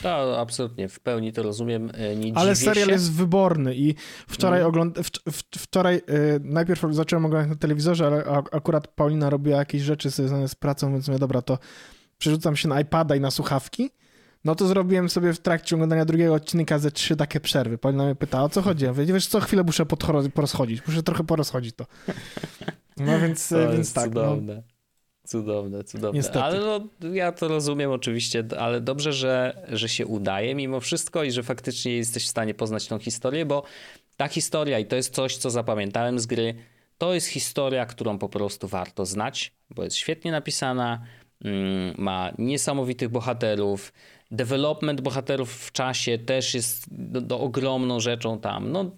Tak, absolutnie, w pełni to rozumiem. E, nie Ale serial się. jest wyborny i wczoraj mm. ogląd... Wczoraj y, najpierw zacząłem oglądać na telewizorze, ale akurat Paulina robiła jakieś rzeczy związane z pracą, więc mówię, dobra, to przerzucam się na iPada i na słuchawki. No to zrobiłem sobie w trakcie oglądania drugiego odcinka ze trzy takie przerwy. Paulina mnie pyta, o co chodzi? Ja mówię, wiesz, co chwilę muszę porozchodzić, muszę trochę porozchodzić to. No więc, to więc tak. No. Cudowne. No. Cudowne, cudowne. Niestety. Ale no, ja to rozumiem oczywiście, ale dobrze, że, że się udaje mimo wszystko i że faktycznie jesteś w stanie poznać tą historię, bo ta historia i to jest coś, co zapamiętałem z gry, to jest historia, którą po prostu warto znać, bo jest świetnie napisana, mm, ma niesamowitych bohaterów, development bohaterów w czasie też jest do, do ogromną rzeczą tam. No,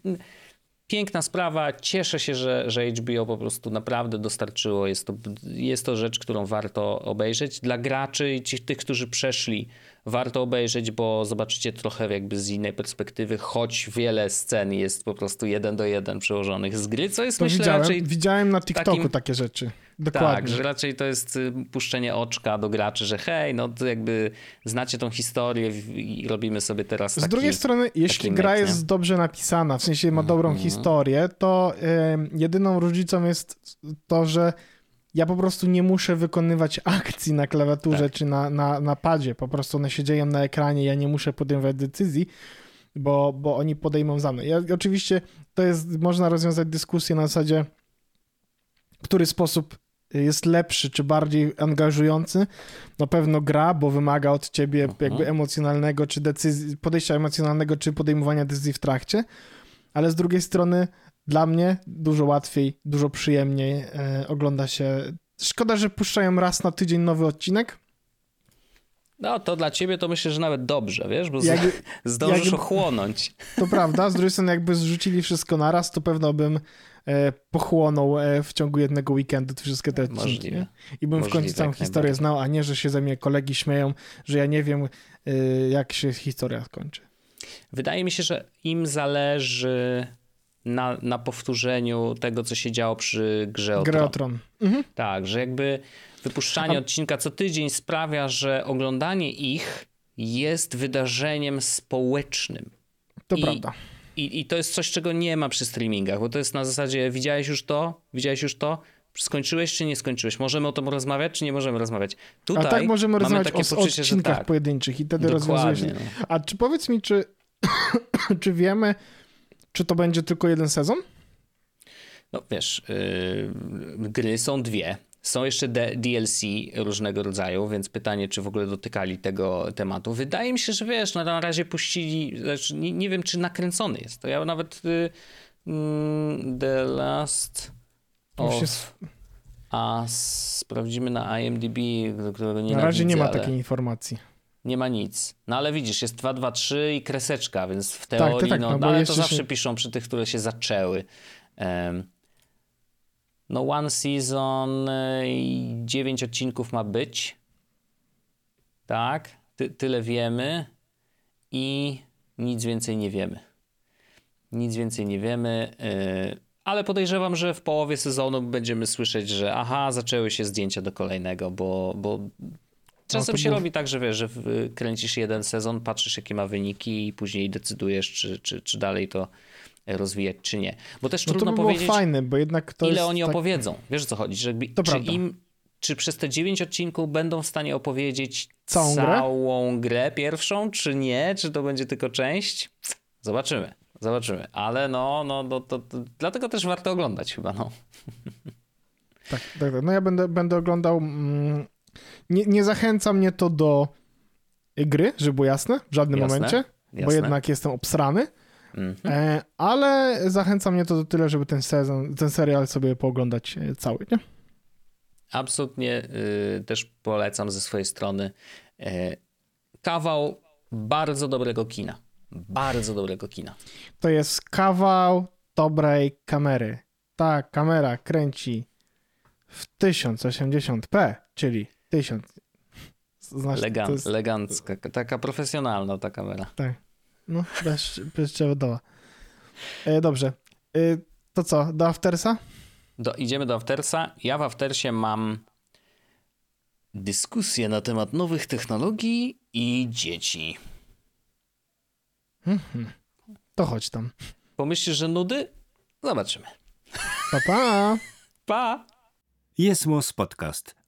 piękna sprawa. Cieszę się, że, że HBO po prostu naprawdę dostarczyło. Jest to, jest to rzecz, którą warto obejrzeć. Dla graczy i tych, którzy przeszli, warto obejrzeć, bo zobaczycie trochę jakby z innej perspektywy, choć wiele scen jest po prostu jeden do jeden przełożonych z gry, co jest to myślę widziałem, raczej... Widziałem na TikToku takim... takie rzeczy. Dokładnie. Tak, że raczej to jest y, puszczenie oczka do graczy, że hej, no to jakby znacie tą historię i robimy sobie teraz Z drugiej strony, jeśli gra jest nie? dobrze napisana, w sensie ma dobrą mm -hmm. historię, to y, jedyną różnicą jest to, że ja po prostu nie muszę wykonywać (laughs) akcji na klawiaturze tak. czy na, na, na padzie. Po prostu one się dzieją na ekranie, ja nie muszę podejmować decyzji, bo, bo oni podejmą za mnie. Ja, oczywiście to jest, można rozwiązać dyskusję na zasadzie, który sposób jest lepszy, czy bardziej angażujący. Na pewno gra, bo wymaga od ciebie Aha. Jakby emocjonalnego, czy decyzji, podejścia emocjonalnego, czy podejmowania decyzji w trakcie. Ale z drugiej strony dla mnie dużo łatwiej, dużo przyjemniej e, ogląda się. Szkoda, że puszczają raz na tydzień nowy odcinek. No to dla ciebie to myślę, że nawet dobrze, wiesz, bo jakby, (laughs) zdążysz jakby, ochłonąć. To prawda, z drugiej strony jakby zrzucili wszystko naraz, to pewno bym e, pochłonął e, w ciągu jednego weekendu te wszystkie te odcinki. I bym Możliwe, w końcu całą historię znał, a nie, że się ze mnie kolegi śmieją, że ja nie wiem, e, jak się historia skończy. Wydaje mi się, że im zależy na, na powtórzeniu tego, co się działo przy grze o Tron. Mhm. Tak, że jakby wypuszczanie A... odcinka co tydzień sprawia, że oglądanie ich jest wydarzeniem społecznym. To I, prawda. I, I to jest coś, czego nie ma przy streamingach, bo to jest na zasadzie widziałeś już to, widziałeś już to, skończyłeś czy nie skończyłeś? Możemy o tym rozmawiać, czy nie możemy rozmawiać? Tutaj A tak możemy rozmawiać takie o poczucie, odcinkach tak. pojedynczych i wtedy rozwiązuje się. No. A czy powiedz mi, czy, (coughs) czy wiemy, czy to będzie tylko jeden sezon? No wiesz, yy, gry są dwie. Są jeszcze DLC różnego rodzaju, więc pytanie, czy w ogóle dotykali tego tematu. Wydaje mi się, że wiesz, no na razie puścili, znaczy nie, nie wiem, czy nakręcony jest. To ja nawet y, mm, The Last of. Us sprawdzimy na IMDb, którego nie Na razie nie ma ale... takiej informacji nie ma nic. No ale widzisz, jest 2, 2, 3 i kreseczka, więc w tak, teorii, tak, tak, no, no, ale to zawsze się... piszą przy tych, które się zaczęły. Um, no one season y, i 9 odcinków ma być. Tak, Ty, tyle wiemy i nic więcej nie wiemy. Nic więcej nie wiemy, yy, ale podejrzewam, że w połowie sezonu będziemy słyszeć, że aha, zaczęły się zdjęcia do kolejnego, bo, bo Czasem no się robi tak, że wiesz, że kręcisz jeden sezon, patrzysz jakie ma wyniki i później decydujesz, czy, czy, czy dalej to rozwijać, czy nie. Bo też no trudno by powiedzieć, fajne, bo jednak ile oni tak... opowiedzą. Wiesz o co chodzi? Że jakby, czy im czy przez te dziewięć odcinków będą w stanie opowiedzieć całą, całą grę? grę? pierwszą, czy nie? Czy to będzie tylko część? Zobaczymy, zobaczymy. Ale no, no, no to, to, dlatego też warto oglądać chyba, no. Tak, tak, tak. No ja będę, będę oglądał mm, nie, nie zachęca mnie to do gry, żeby było jasne, w żadnym jasne, momencie, jasne. bo jednak jestem obsrany. Mm -hmm. e, ale zachęca mnie to do tyle, żeby ten sezon, ten serial sobie pooglądać e, cały, nie? Absolutnie y, też polecam ze swojej strony y, kawał bardzo dobrego kina. bardzo dobrego kina. To jest kawał dobrej kamery. Ta kamera kręci w 1080p, czyli 1000. Znaczy, Elegan, jest... Elegancka, taka profesjonalna ta kamera. Tak. No, bez, bezprzewodowa. E, dobrze. E, to co, do Aftersa? Do, idziemy do Aftersa. Ja w Aftersie mam dyskusję na temat nowych technologii i dzieci. Mhm. To chodź tam. Pomyślisz, że nudy? Zobaczymy. Pa, pa. pa. Jest Podcast